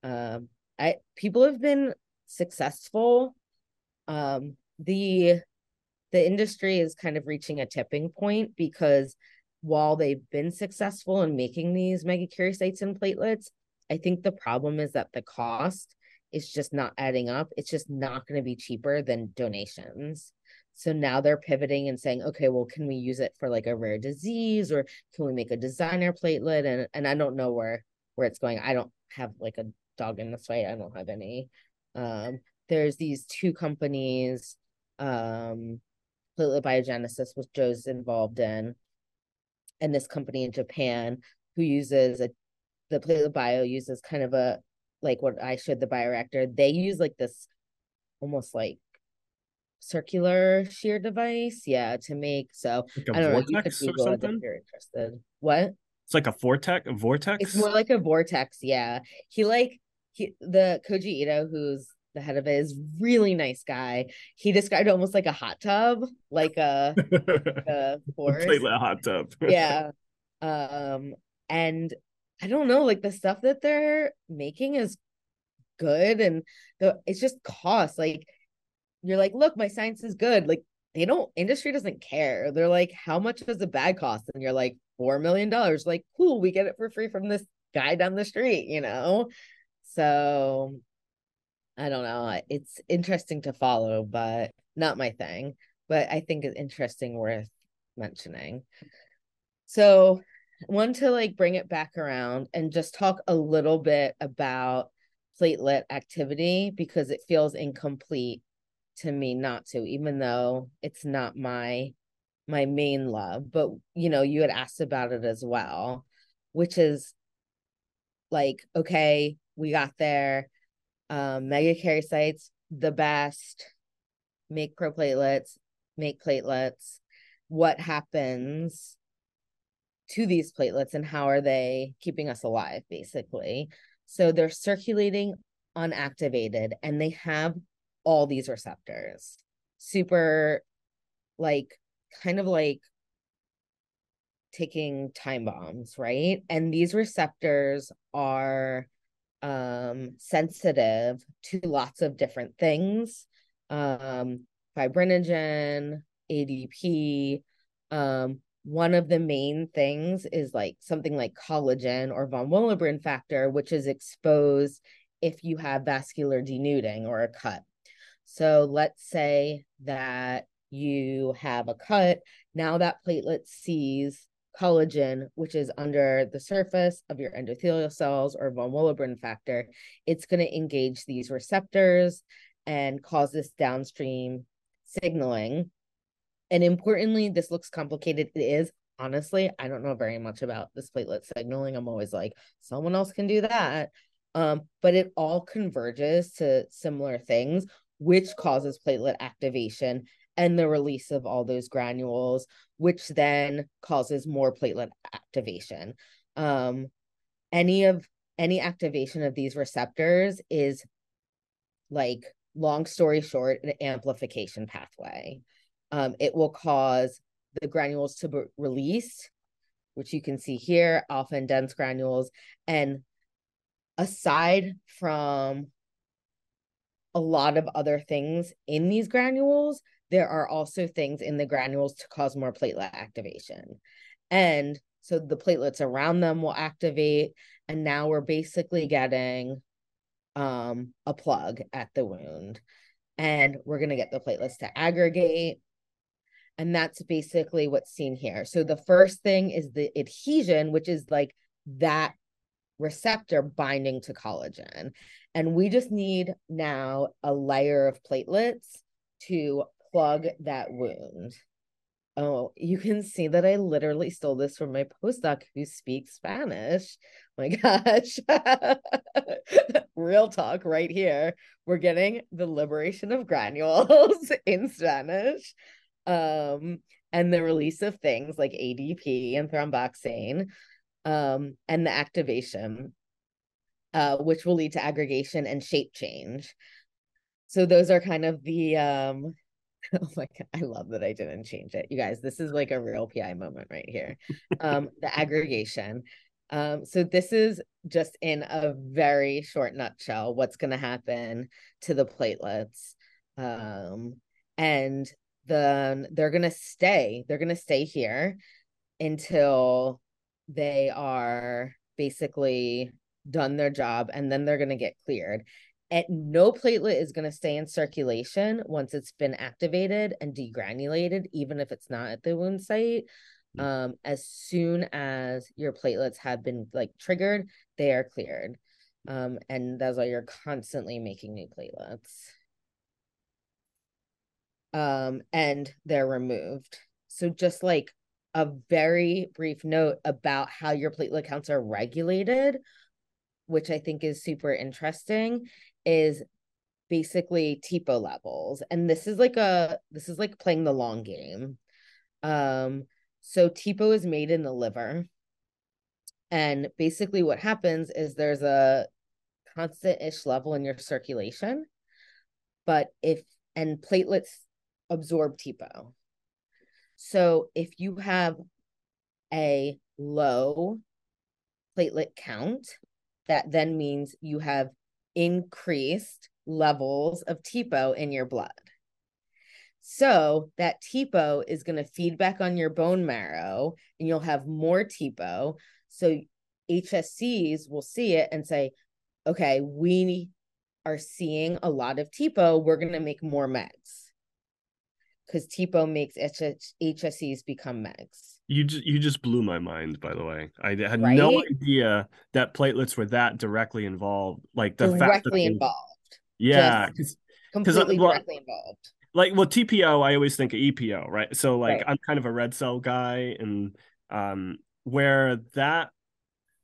Um, I people have been successful. Um, the the industry is kind of reaching a tipping point because while they've been successful in making these megakaryocytes and platelets, I think the problem is that the cost is just not adding up. It's just not going to be cheaper than donations. So now they're pivoting and saying, okay, well, can we use it for like a rare disease or can we make a designer platelet? And and I don't know where where it's going. I don't have like a dog in this fight. I don't have any. Um, there's these two companies, um, Platelet Biogenesis, which Joe's involved in, and this company in Japan who uses a the Platelet Bio uses kind of a like what I showed the bioreactor. They use like this almost like circular shear device. Yeah, to make so like I don't know. You could Google it if you're interested. What? It's like a vortex. A vortex. It's more like a vortex. Yeah, he like he the Koji Eto, who's the head of it, is really nice guy. He described almost like a hot tub, like a, like a forest. platelet hot tub. yeah, um, and I don't know, like the stuff that they're making is good, and the it's just cost like you're like, look, my science is good. Like they don't industry doesn't care. They're like, how much does a bag cost? And you're like, four million dollars. Like, cool, we get it for free from this guy down the street, you know? So I don't know. It's interesting to follow, but not my thing. But I think it's interesting, worth mentioning. So want to like bring it back around and just talk a little bit about platelet activity because it feels incomplete to me not to even though it's not my my main love but you know you had asked about it as well which is like okay we got there um, megakaryocytes, the best, make proplatelets, make platelets. What happens to these platelets and how are they keeping us alive, basically? So they're circulating unactivated and they have all these receptors. Super, like, kind of like taking time bombs, right? And these receptors are um, sensitive to lots of different things um, fibrinogen, ADP. Um, one of the main things is like something like collagen or von Willebrand factor, which is exposed if you have vascular denuding or a cut. So let's say that you have a cut. Now that platelet sees collagen, which is under the surface of your endothelial cells or von Willebrand factor, it's going to engage these receptors and cause this downstream signaling. And importantly, this looks complicated. It is. Honestly, I don't know very much about this platelet signaling. I'm always like, someone else can do that. Um, but it all converges to similar things, which causes platelet activation and the release of all those granules, which then causes more platelet activation. Um, any of any activation of these receptors is like long story short, an amplification pathway. Um, it will cause the granules to be released which you can see here, often dense granules. And aside from a lot of other things in these granules, there are also things in the granules to cause more platelet activation. And so the platelets around them will activate. And now we're basically getting um, a plug at the wound. And we're going to get the platelets to aggregate. And that's basically what's seen here. So the first thing is the adhesion, which is like that receptor binding to collagen. And we just need now a layer of platelets to plug that wound. Oh, you can see that I literally stole this from my postdoc who speaks Spanish. My gosh. Real talk right here. We're getting the liberation of granules in Spanish. Um, and the release of things like ADP and thromboxane, um, and the activation, uh, which will lead to aggregation and shape change. So those are kind of the um oh my god i love that i didn't change it. You guys this is like a real pi moment right here. Um the aggregation. Um so this is just in a very short nutshell what's going to happen to the platelets. Um and then they're going to stay they're going to stay here until they are basically done their job and then they're going to get cleared and no platelet is going to stay in circulation once it's been activated and degranulated, even if it's not at the wound site. Hmm. Um, as soon as your platelets have been like triggered, they are cleared. Um, and that's why you're constantly making new platelets. Um, and they're removed. So just like a very brief note about how your platelet counts are regulated, which I think is super interesting, is basically TPO levels. And this is like a this is like playing the long game. Um so TPO is made in the liver. And basically what happens is there's a constant-ish level in your circulation. But if and platelets absorb TPO. So if you have a low platelet count, that then means you have increased levels of TPO in your blood. So that TPO is going to feed back on your bone marrow and you'll have more TPO. So HSCs will see it and say, okay, we are seeing a lot of TPO. We're going to make more megs because TPO makes HSCs become megs. You just you just blew my mind. By the way, I had right? no idea that platelets were that directly involved. Like the directly they, involved. Yeah, because completely well, directly involved. Like well, TPO, I always think of EPO, right? So like right. I'm kind of a red cell guy, and um, where that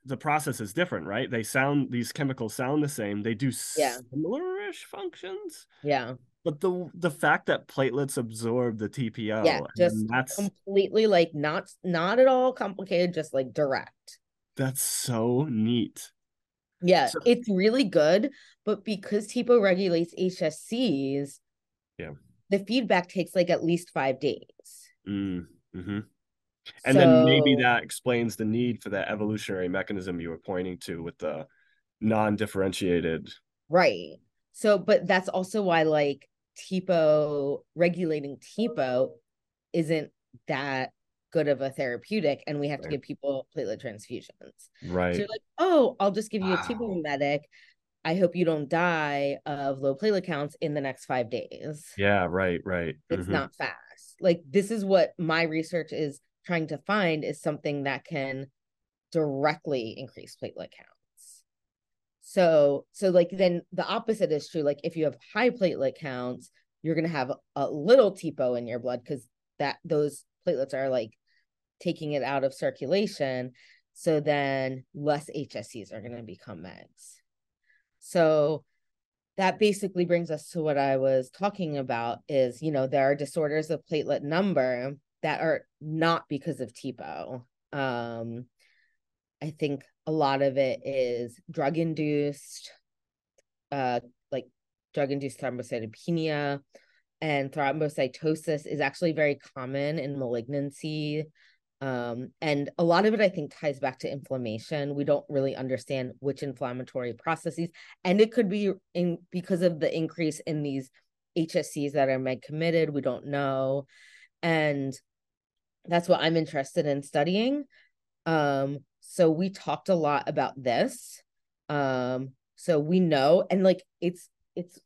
the process is different, right? They sound these chemicals sound the same. They do Yeah. similar-ish functions, Yeah. But the the fact that platelets absorb the TPO, Yeah, and just that's Completely like not not at all complicated, just like direct. that's so neat. Yeah, So- it's really good, but because TPO regulates HSCs, Yeah. the feedback takes like at least five days. Mm, hmm And then maybe that explains the need for that evolutionary mechanism you were pointing to with the non-differentiated. Right. So, but that's also why like TPO regulating TPO isn't that good of a therapeutic, and we have to give people platelet transfusions. Right. So you're like, oh, I'll just give you a Wow. TPO mimetic. I hope you don't die of low platelet counts in the next five days. yeah. Right. Right. It's mhm. not fast. Like this is what my research is trying to find is something that can directly increase platelet counts. So so like then the opposite is true. Like if you have high platelet counts, you're gonna have a little TPO in your blood because that those platelets are like taking it out of circulation. So then less HSCs are gonna become megs. So that basically brings us to what I was talking about is, you know, there are disorders of platelet number that are not because of TPO. Um, I think a lot of it is drug induced, uh, like drug induced thrombocytopenia and thrombocytosis is actually very common in malignancy. Um, and a lot of it, I think, ties back to inflammation. We don't really understand which inflammatory processes, and it could be in because of the increase in these HSCs that are meg committed. We don't know, and that's what I'm interested in studying. Um, so we talked a lot about this. Um, so we know, and like it's it's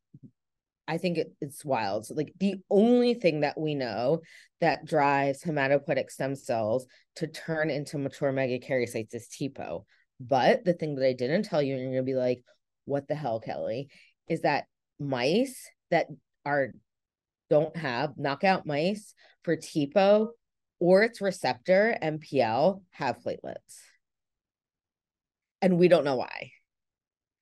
I think it, it's wild. So, like the only thing that we know that drives hematopoietic stem cells to turn into mature megakaryocytes is TPO. But the thing that I didn't tell you, and you're gonna be like, "What the hell, Kellie?" Is that mice that are don't have knockout mice for TPO or its receptor MPL have platelets, and we don't know why.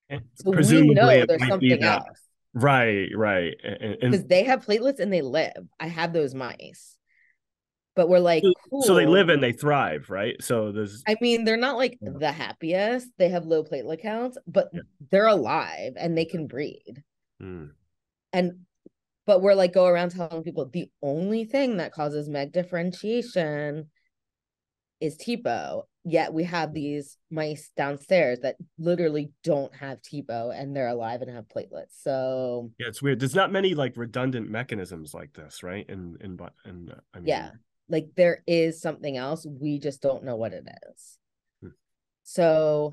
And So we presumably know there's something else Right. Right. Because they have platelets and they live. I have those mice, but we're like, cool. so they live and they thrive, right? So there's I mean, they're not like Yeah. the happiest. They have low platelet counts, but Yeah. they're alive and they can breed. Hmm. And but we're like go around telling people the only thing that causes meg differentiation is TPO. Yet we have these mice downstairs that literally don't have TPO and they're alive and have platelets. So yeah, it's weird. There's not many like redundant mechanisms like this, right? And and but and uh, I mean, yeah, like there is something else. We just don't know what it is. Hmm. So,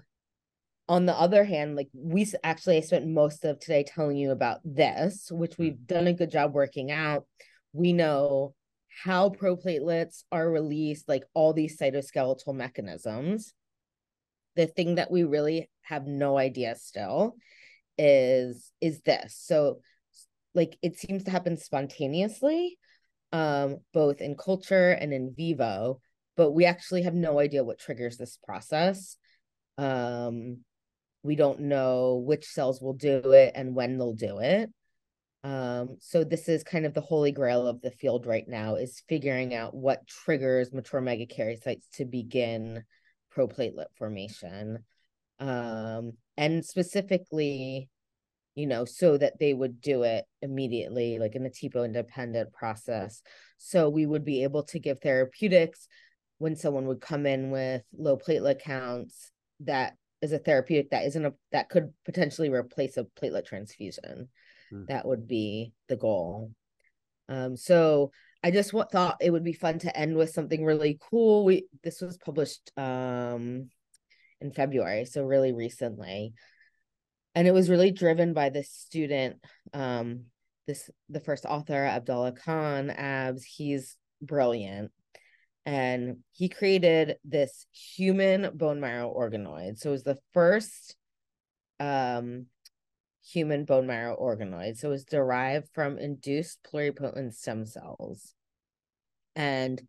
on the other hand, like we actually, I spent most of today telling you about this, which Hmm. we've done a good job working out. We know how proplatelets are released, like all these cytoskeletal mechanisms. The thing that we really have no idea still is is this. So, like it seems to happen spontaneously um, both in culture and in vivo, but we actually have no idea what triggers this process. Um, we don't know which cells will do it and when they'll do it. Um, so this is kind of the holy grail of the field right now is figuring out what triggers mature megakaryocytes to begin proplatelet formation. Um, and specifically, you know, so that they would do it immediately, like in a TPO independent process. So we would be able to give therapeutics when someone would come in with low platelet counts that is a therapeutic that isn't a that could potentially replace a platelet transfusion. Hmm. That would be the goal. Um, so I just wa- thought it would be fun to end with something really cool. We this was published um in February, so really recently and it was really driven by this student um this the first author abdullah khan abs he's brilliant and he created this human bone marrow organoid so it was the first um human bone marrow organoid so it was derived from induced pluripotent stem cells and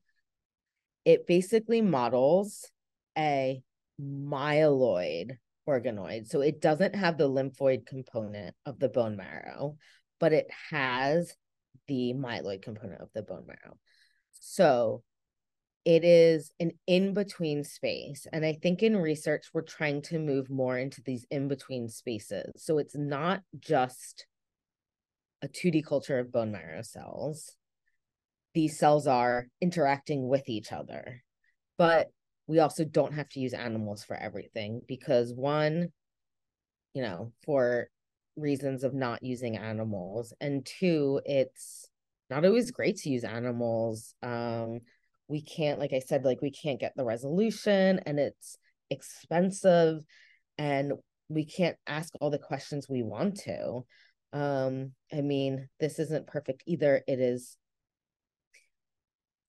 it basically models a myeloid organoid. So it doesn't have the lymphoid component of the bone marrow, but it has the myeloid component of the bone marrow. So it is an in between space. And I think in research, we're trying to move more into these in between spaces. So it's not just a 2D culture of bone marrow cells. These cells are interacting with each other. But we also don't have to use animals for everything because, one, you know, for reasons of not using animals, and two, it's not always great to use animals. Um, we can't, like I said, like we can't get the resolution and it's expensive and we can't ask all the questions we want to. Um, I mean, this isn't perfect either. It is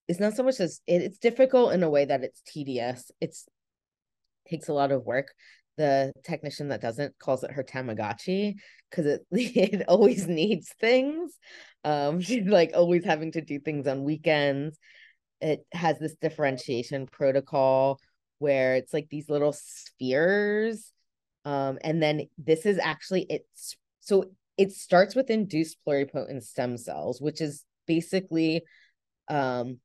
it's not so much as it, it's difficult in a way that it's tedious. It's takes a lot of work. The technician that doesn't calls it her Tamagotchi because it it always needs things. Um, she's like always having to do things on weekends it has this differentiation protocol where it's like these little spheres um and then this is actually it's so it starts with induced pluripotent stem cells which is basically um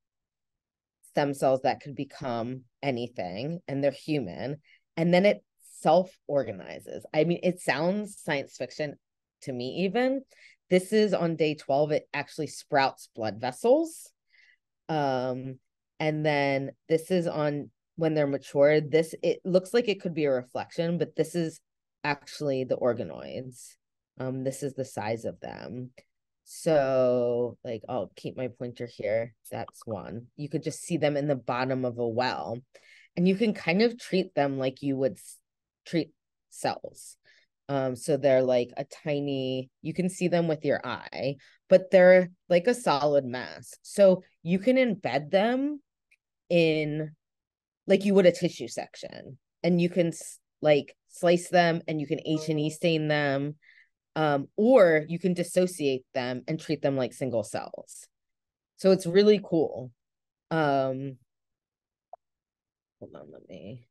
stem cells that could become anything and they're human and then it self organizes i mean it sounds science fiction to me even. This is on day 12 it actually sprouts blood vessels um and then this is on when they're mature this it looks like it could be a reflection but this is actually the organoids. Um this is the size of them. So like i'll keep my pointer here. That's one. You could just see them in the bottom of a well and you can kind of treat them like you would treat cells um, so they're like a tiny, you can see them with your eye, but they're like a solid mass. So you can embed them in like you would a tissue section and you can like slice them and you can H&E stain them um, or you can dissociate them and treat them like single cells. So it's really cool. Um, hold on, let me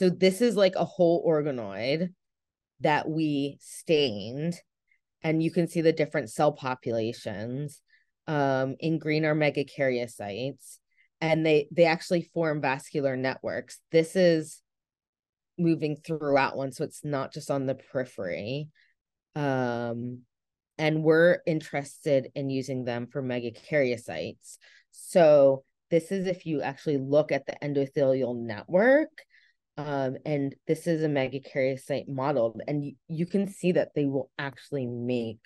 so this is like a whole organoid that we stained and you can see the different cell populations. Um, in green are megakaryocytes and they they actually form vascular networks. This is moving throughout one so it's not just on the periphery. Um, and we're interested in using them for megakaryocytes. So this is if you actually look at the endothelial network um, and this is a megakaryocyte modeled, and you, you can see that they will actually make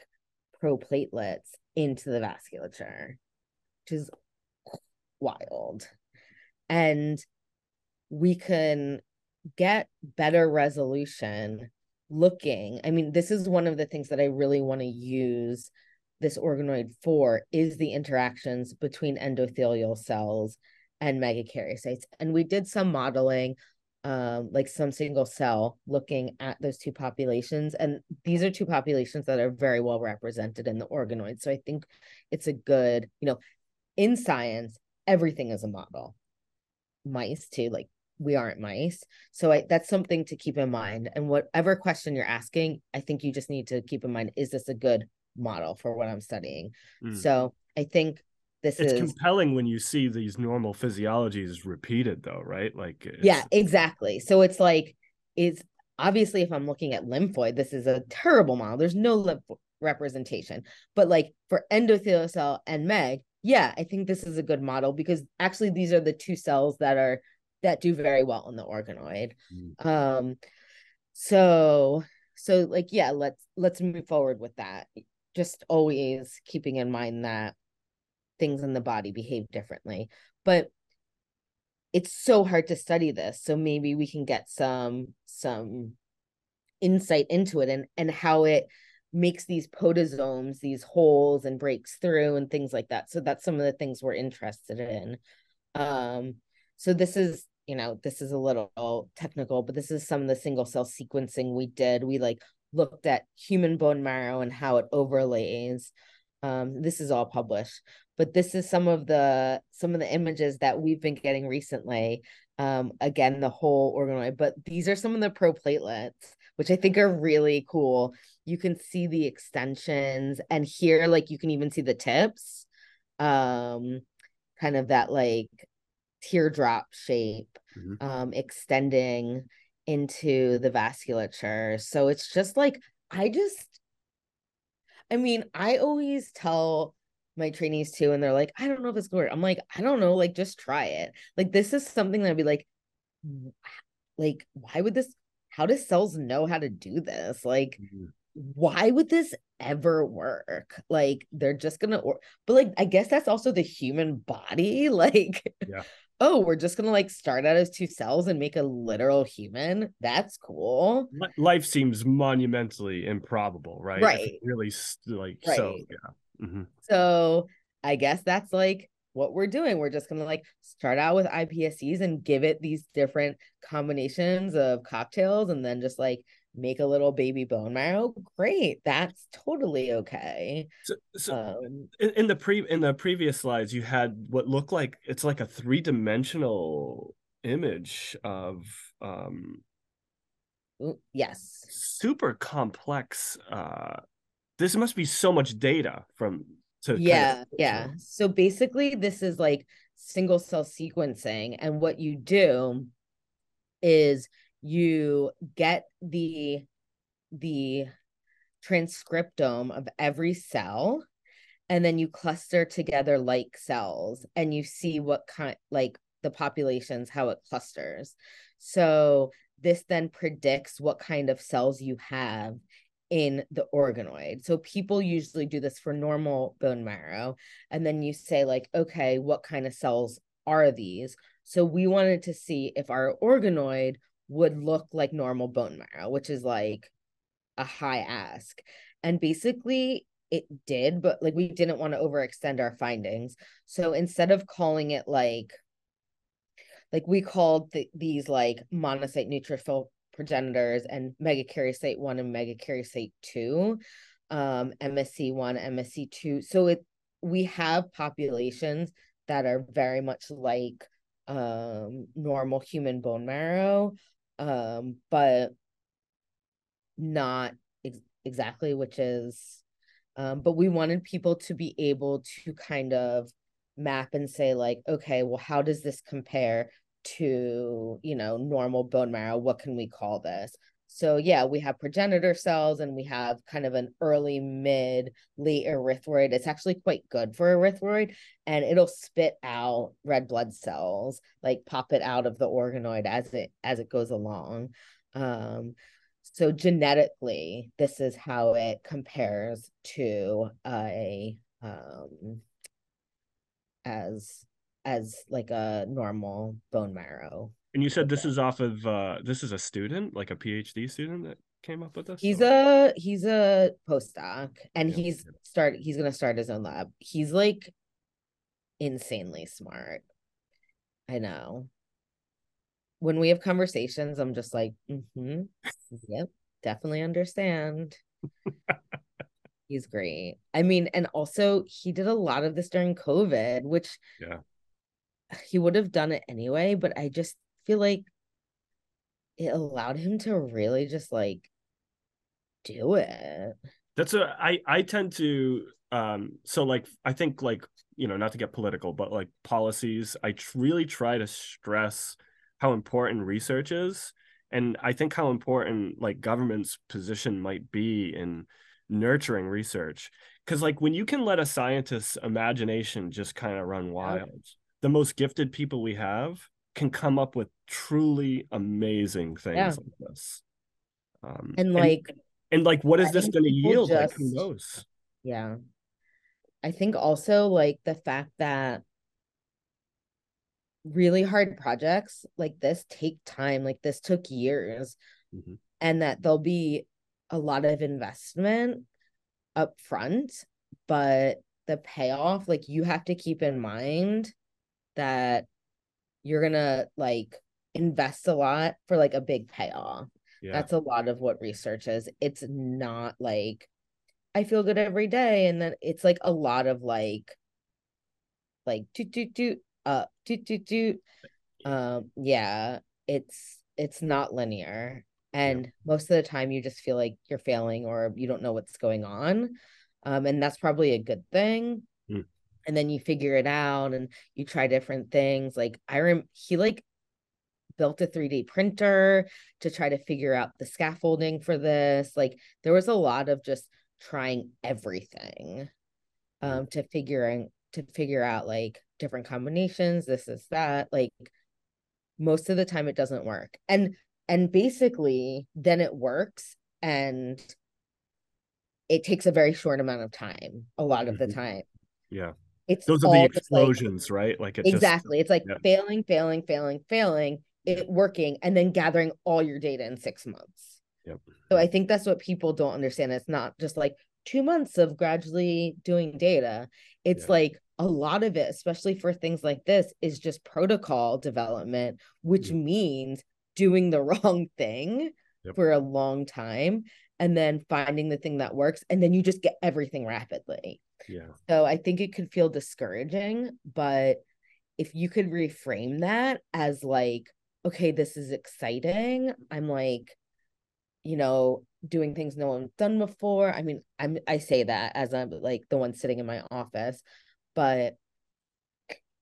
proplatelets into the vasculature, which is wild. And we can get better resolution looking. I mean, this is one of the things that I really want to use this organoid for is the interactions between endothelial cells and megakaryocytes. And we did some modeling um, like some single cell looking at those two populations. And these are two populations that are very well represented in the organoid. So I think it's a good, you know, in science, everything is a model. Mice too, like we aren't mice. So I, that's something to keep in mind. And whatever question you're asking, I think you just need to keep in mind, is this a good model for what I'm studying? Mm. So I think this it's is compelling when you see these normal physiologies repeated though right? Like yeah exactly. So it's like it's obviously if i'm looking at lymphoid this is a terrible model. There's no lymph representation. But like for endothelial cell and meg yeah i think this is a good model because actually these are the two cells that are that do very well in the organoid. Mm. um so so like yeah let's let's move forward with that. Just always keeping in mind that things in the body behave differently. But it's so hard to study this. So maybe we can get some some insight into it and and how it makes these podosomes, these holes and breaks through and things like that. So that's some of the things we're interested in. Um, so this is, you know, this is a little technical, but this is some of the single cell sequencing we did. We like looked at human bone marrow and how it overlays. Um, this is all published, but this is some of the some of the images that we've been getting recently um again the whole organoid but these are some of the proplatelets which i think are really cool you can see the extensions and here like you can even see the tips um kind of that like teardrop shape mm-hmm. um extending into the vasculature so it's just like i just i mean i always tell my trainees too and they're like i don't know if it's good. I'm like i don't know like just try it. Like this is something that i'd be like like why would this how does cells know how to do this? Like mm-hmm. why would this ever work? Like they're just gonna or but like i guess that's also the human body like yeah. oh we're just gonna like start out as two cells and make a literal human? That's cool. Life seems monumentally improbable right? Right. really like right. so yeah Mm-hmm. So I guess that's like what we're doing. We're just gonna like start out with iPSCs and give it these different combinations of cocktails and then just like make a little baby bone marrow. Great. That's totally okay. So, so um, in, in the pre in the previous slides, you had what looked like it's like a three-dimensional image of um yes super complex uh this must be so much data from to yeah kind of, yeah. So basically this is like single cell sequencing and what you do is you get the the transcriptome of every cell and then you cluster together like cells and you see what kind like the populations how it clusters. So this then predicts what kind of cells you have in the organoid. So people usually do this for normal bone marrow. And then you say, like, okay, what kind of cells are these? So we wanted to see if our organoid would look like normal bone marrow, which is like a high ask. And basically, it did, but like we didn't want to overextend our findings. So instead of calling it like, like we called the, these like monocyte neutrophil progenitors and megakaryocyte 1 and megakaryocyte 2 um msc1 msc2 so it we have populations that are very much like um normal human bone marrow um but not ex- exactly which is um but we wanted people to be able to kind of map and say like okay well how does this compare to you know normal bone marrow what can we call this? So yeah we have progenitor cells and we have kind of an early mid late erythroid. It's actually quite good for erythroid and it'll spit out red blood cells like pop it out of the organoid as it as it goes along. Um so genetically this is how it compares to a um as as like a normal bone marrow. And you said this is off of uh this is a student, like a PhD student that came up with this? He's or? a he's a postdoc and yeah. he's start he's gonna start his own lab. He's like insanely smart. I know. When we have conversations, I'm just like, mm-hmm, yep, definitely understand. he's great. I mean, and also he did a lot of this during COVID, which yeah he would have done it anyway, but I just feel like it allowed him to really just like do it. That's a I I tend to um so like I think like you know not to get political but like policies I tr- really try to stress how important research is. And I think how important like government's position might be in nurturing research. Because like when you can let a scientist's imagination just kind of run wild the most gifted people we have can come up with truly amazing things yeah. like this. Um, and like, and, and like, what is this going to yield? Just, like, who knows? Yeah. I think also like the fact that really hard projects like this take time, like this took years, mm-hmm. and that there'll be a lot of investment up front, but the payoff, like you have to keep in mind that you're gonna like invest a lot for like a big payoff. Yeah. That's a lot of what research is. It's not like I feel good every day, and then it's like a lot of like like do do do uh do do do Um, yeah, it's it's not linear. And most of the time you just feel like you're failing or you don't know what's going on. Um, and that's probably a good thing. Mm. And then you figure it out and you try different things. Like I rem he like built a 3D printer to try to figure out the scaffolding for this. Like there was a lot of just trying everything um to figuring to figure out like different combinations, this is that. Like most of the time it doesn't work. And and basically then it works and it takes a very short amount of time a lot of the Mhm. time Yeah. It's Those are the just, like- explosions, right? Like it exactly it's like yeah. failing failing failing failing it working and then gathering all your data in six months Yep. so i think that's what people don't understand it's not just like two months of gradually doing data it's Yeah. like a lot of it especially for things like this is just protocol development which Mm. means doing the wrong thing Yep. for a long time and then finding the thing that works and then you just get everything rapidly Yeah. so I think it could feel discouraging, but if you could reframe that as like, okay, this is exciting. I'm like, you know, doing things no one's done before. I mean, I'm I say that as I'm like the one sitting in my office, but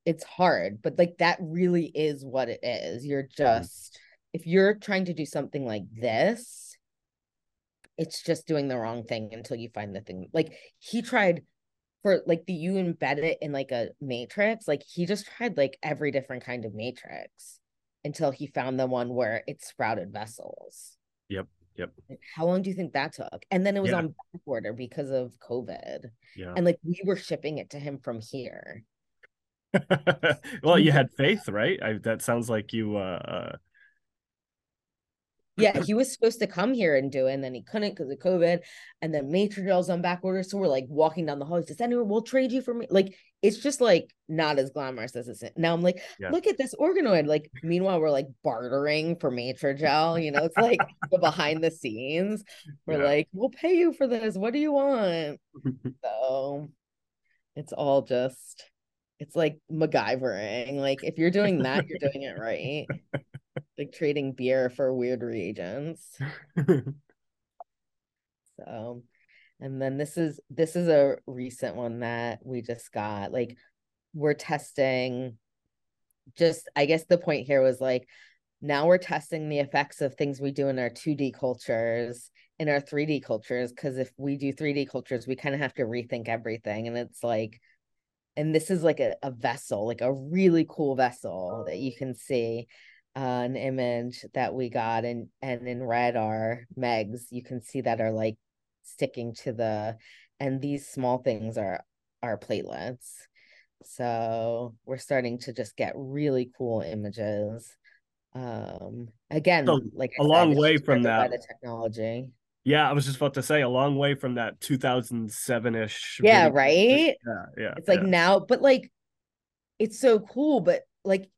it's hard. But like that really is what it is. You're mm-hmm. just if you're trying to do something like this, it's just doing the wrong thing until you find the thing. Like he tried for like the you embed it in like a matrix like he just tried like every different kind of matrix until he found the one where it sprouted vessels Yep. Yep. Like, how long do you think that took and then it was Yeah. on back order because of covid Yeah. and like we were shipping it to him from here well, you had faith, right? I, that sounds like you. Uh, uh, yeah he was supposed to come here and do it and then he couldn't because of covid and then matrigels on back order so we're like walking down the hall he says anyway we'll trade you for me like it's just like not as glamorous as it's now i'm like Yeah. look at this organoid like meanwhile we're like bartering for matrigel you know it's like the behind the scenes we're Yeah. like we'll pay you for this what do you want so it's all just it's like MacGyvering. Like if you're doing that, you're doing it right. like trading beer for weird reagents. So, and then this is this is a recent one that we just got. Like we're testing just I guess the point here was like now we're testing the effects of things we do in our 2D cultures in our 3D cultures because if we do 3D cultures we kind of have to rethink everything and it's like and this is like a, a vessel like a really cool vessel that you can see uh, an image that we got and and in red are megs you can see that are like sticking to the and these small things are are platelets so we're starting to just get really cool images um again So, like a said, long way from that- the technology yeah, I was just about to say a long way from that 2007 ish. yeah right Yeah. Yeah. it's like yeah. now but like it's so cool but like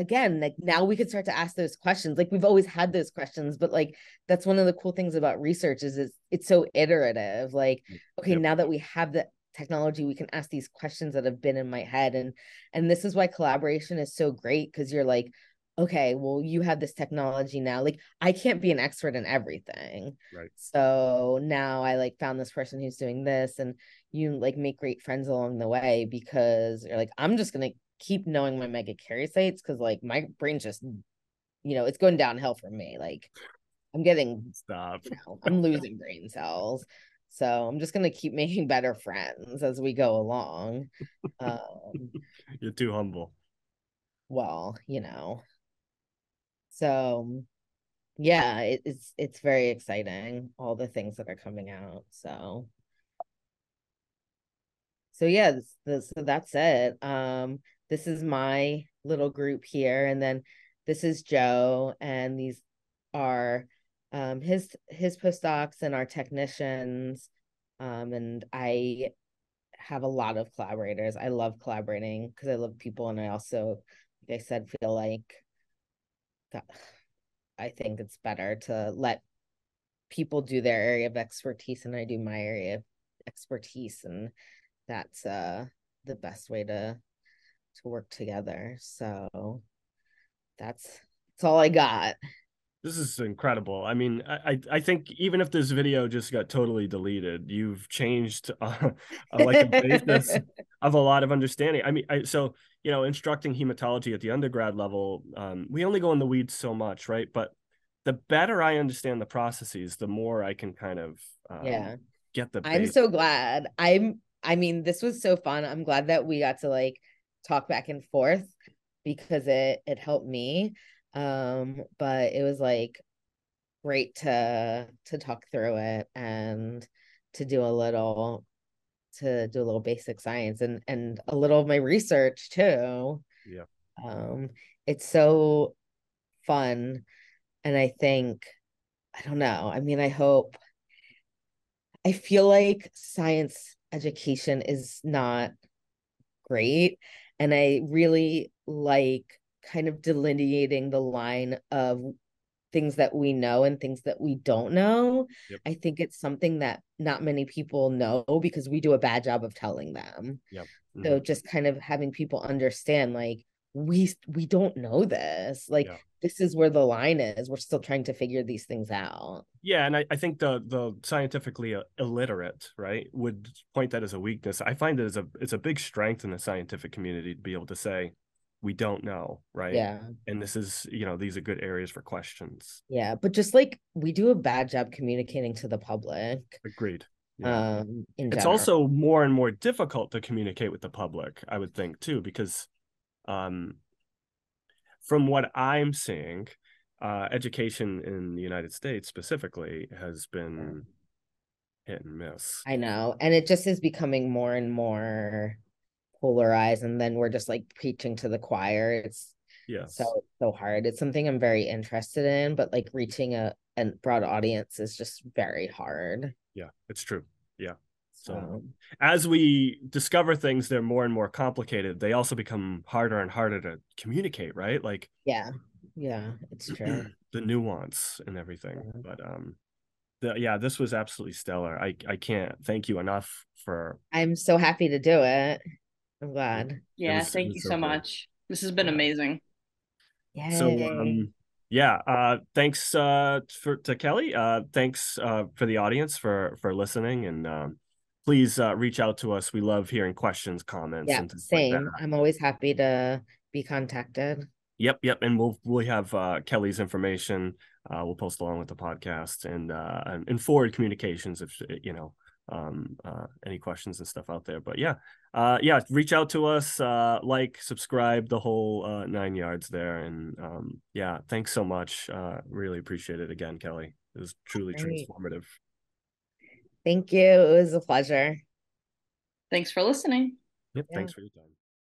again like now we could start to ask those questions. Like we've always had those questions but like that's one of the cool things about research is it's, it's so iterative. Like mm, okay Yep. now that we have the technology we can ask these questions that have been in my head. And and this is why collaboration is so great because you're like okay well you have this technology now. Like i can't be an expert in everything. Right. so now i like found this person who's doing this and you like make great friends along the way because you're like i'm just gonna keep knowing my megakaryocytes because like my brain's just you know it's going downhill for me like i'm getting Stop. you know, i'm losing brain cells so i'm just gonna keep making better friends as we go along um You're too humble. well you know so yeah it, it's it's very exciting all the things that are coming out so so yeah so that's it um this is my little group here and then this is joe and these are um his his postdocs and our technicians um and i have a lot of collaborators. I love collaborating because i love people and i also like i said feel like i think it's better to let people do their area of expertise and i do my area of expertise and that's uh the best way to to work together so that's that's all I got. This is incredible. I mean, I I think even if this video just got totally deleted, you've changed uh, like a basis of a lot of understanding. I mean, I, so you know, instructing hematology at the undergrad level, um, we only go in the weeds so much, right? But the better I understand the processes, the more I can kind of um, yeah get the. I'm so glad. I'm. I mean, this was so fun. I'm glad that we got to like talk back and forth because it it helped me. Um, but it was like great to to talk through it and to do a little to do a little basic science and and a little of my research too. Yeah. Um, it's so fun and I think, I don't know. I mean, I hope, I feel like science education is not great. And I really like kind of delineating the line of things that we know and things that we don't know. Yep. I think it's something that not many people know because we do a bad job of telling them. Yep. Mm-hmm. So just kind of having people understand like we we don't know this like yeah. this is where the line is we're still trying to figure these things out yeah and i, I think the the scientifically uh, illiterate right would point that as a weakness i find it as a it's a big strength in the scientific community to be able to say we don't know right yeah and this is you know these are good areas for questions yeah but just like we do a bad job communicating to the public agreed yeah. um it's general. also more and more difficult to communicate with the public i would think too because um, from what I'm seeing, uh, education in the United States specifically has been hit and miss. I know. And it just is becoming more and more polarized. And then we're just like preaching to the choir. It's yes. so so hard. It's something I'm very interested in, but like reaching a, a broad audience is just very hard. Yeah, it's true. Yeah. So as we discover things, they're more and more complicated. They also become harder and harder to communicate, right? Like yeah, yeah, it's true. the nuance and everything. Yeah. But um, the, yeah, this was absolutely stellar. I I can't thank you enough for. I'm so happy to do it. I'm glad. Yeah, was, thank you so, so much. This has been yeah. amazing. Yeah. So um, yeah uh thanks uh for to Kellie uh thanks uh for the audience for for listening and um please uh, reach out to us. We love hearing questions, comments. Yeah, same. Like I'm always happy to be contacted. Yep, yep, and we'll we have uh, Kellie's information. Uh, we'll post along with the podcast and uh, and forward communications if you know um, uh, any questions and stuff out there. But yeah, uh, yeah, reach out to us, uh, like, subscribe, the whole uh, nine yards there, and um, yeah, thanks so much. Uh, really appreciate it again, Kellie. It was truly Great. transformative. Thank you. It was a pleasure. Thanks for listening. Yep. Yeah. Thanks for your time.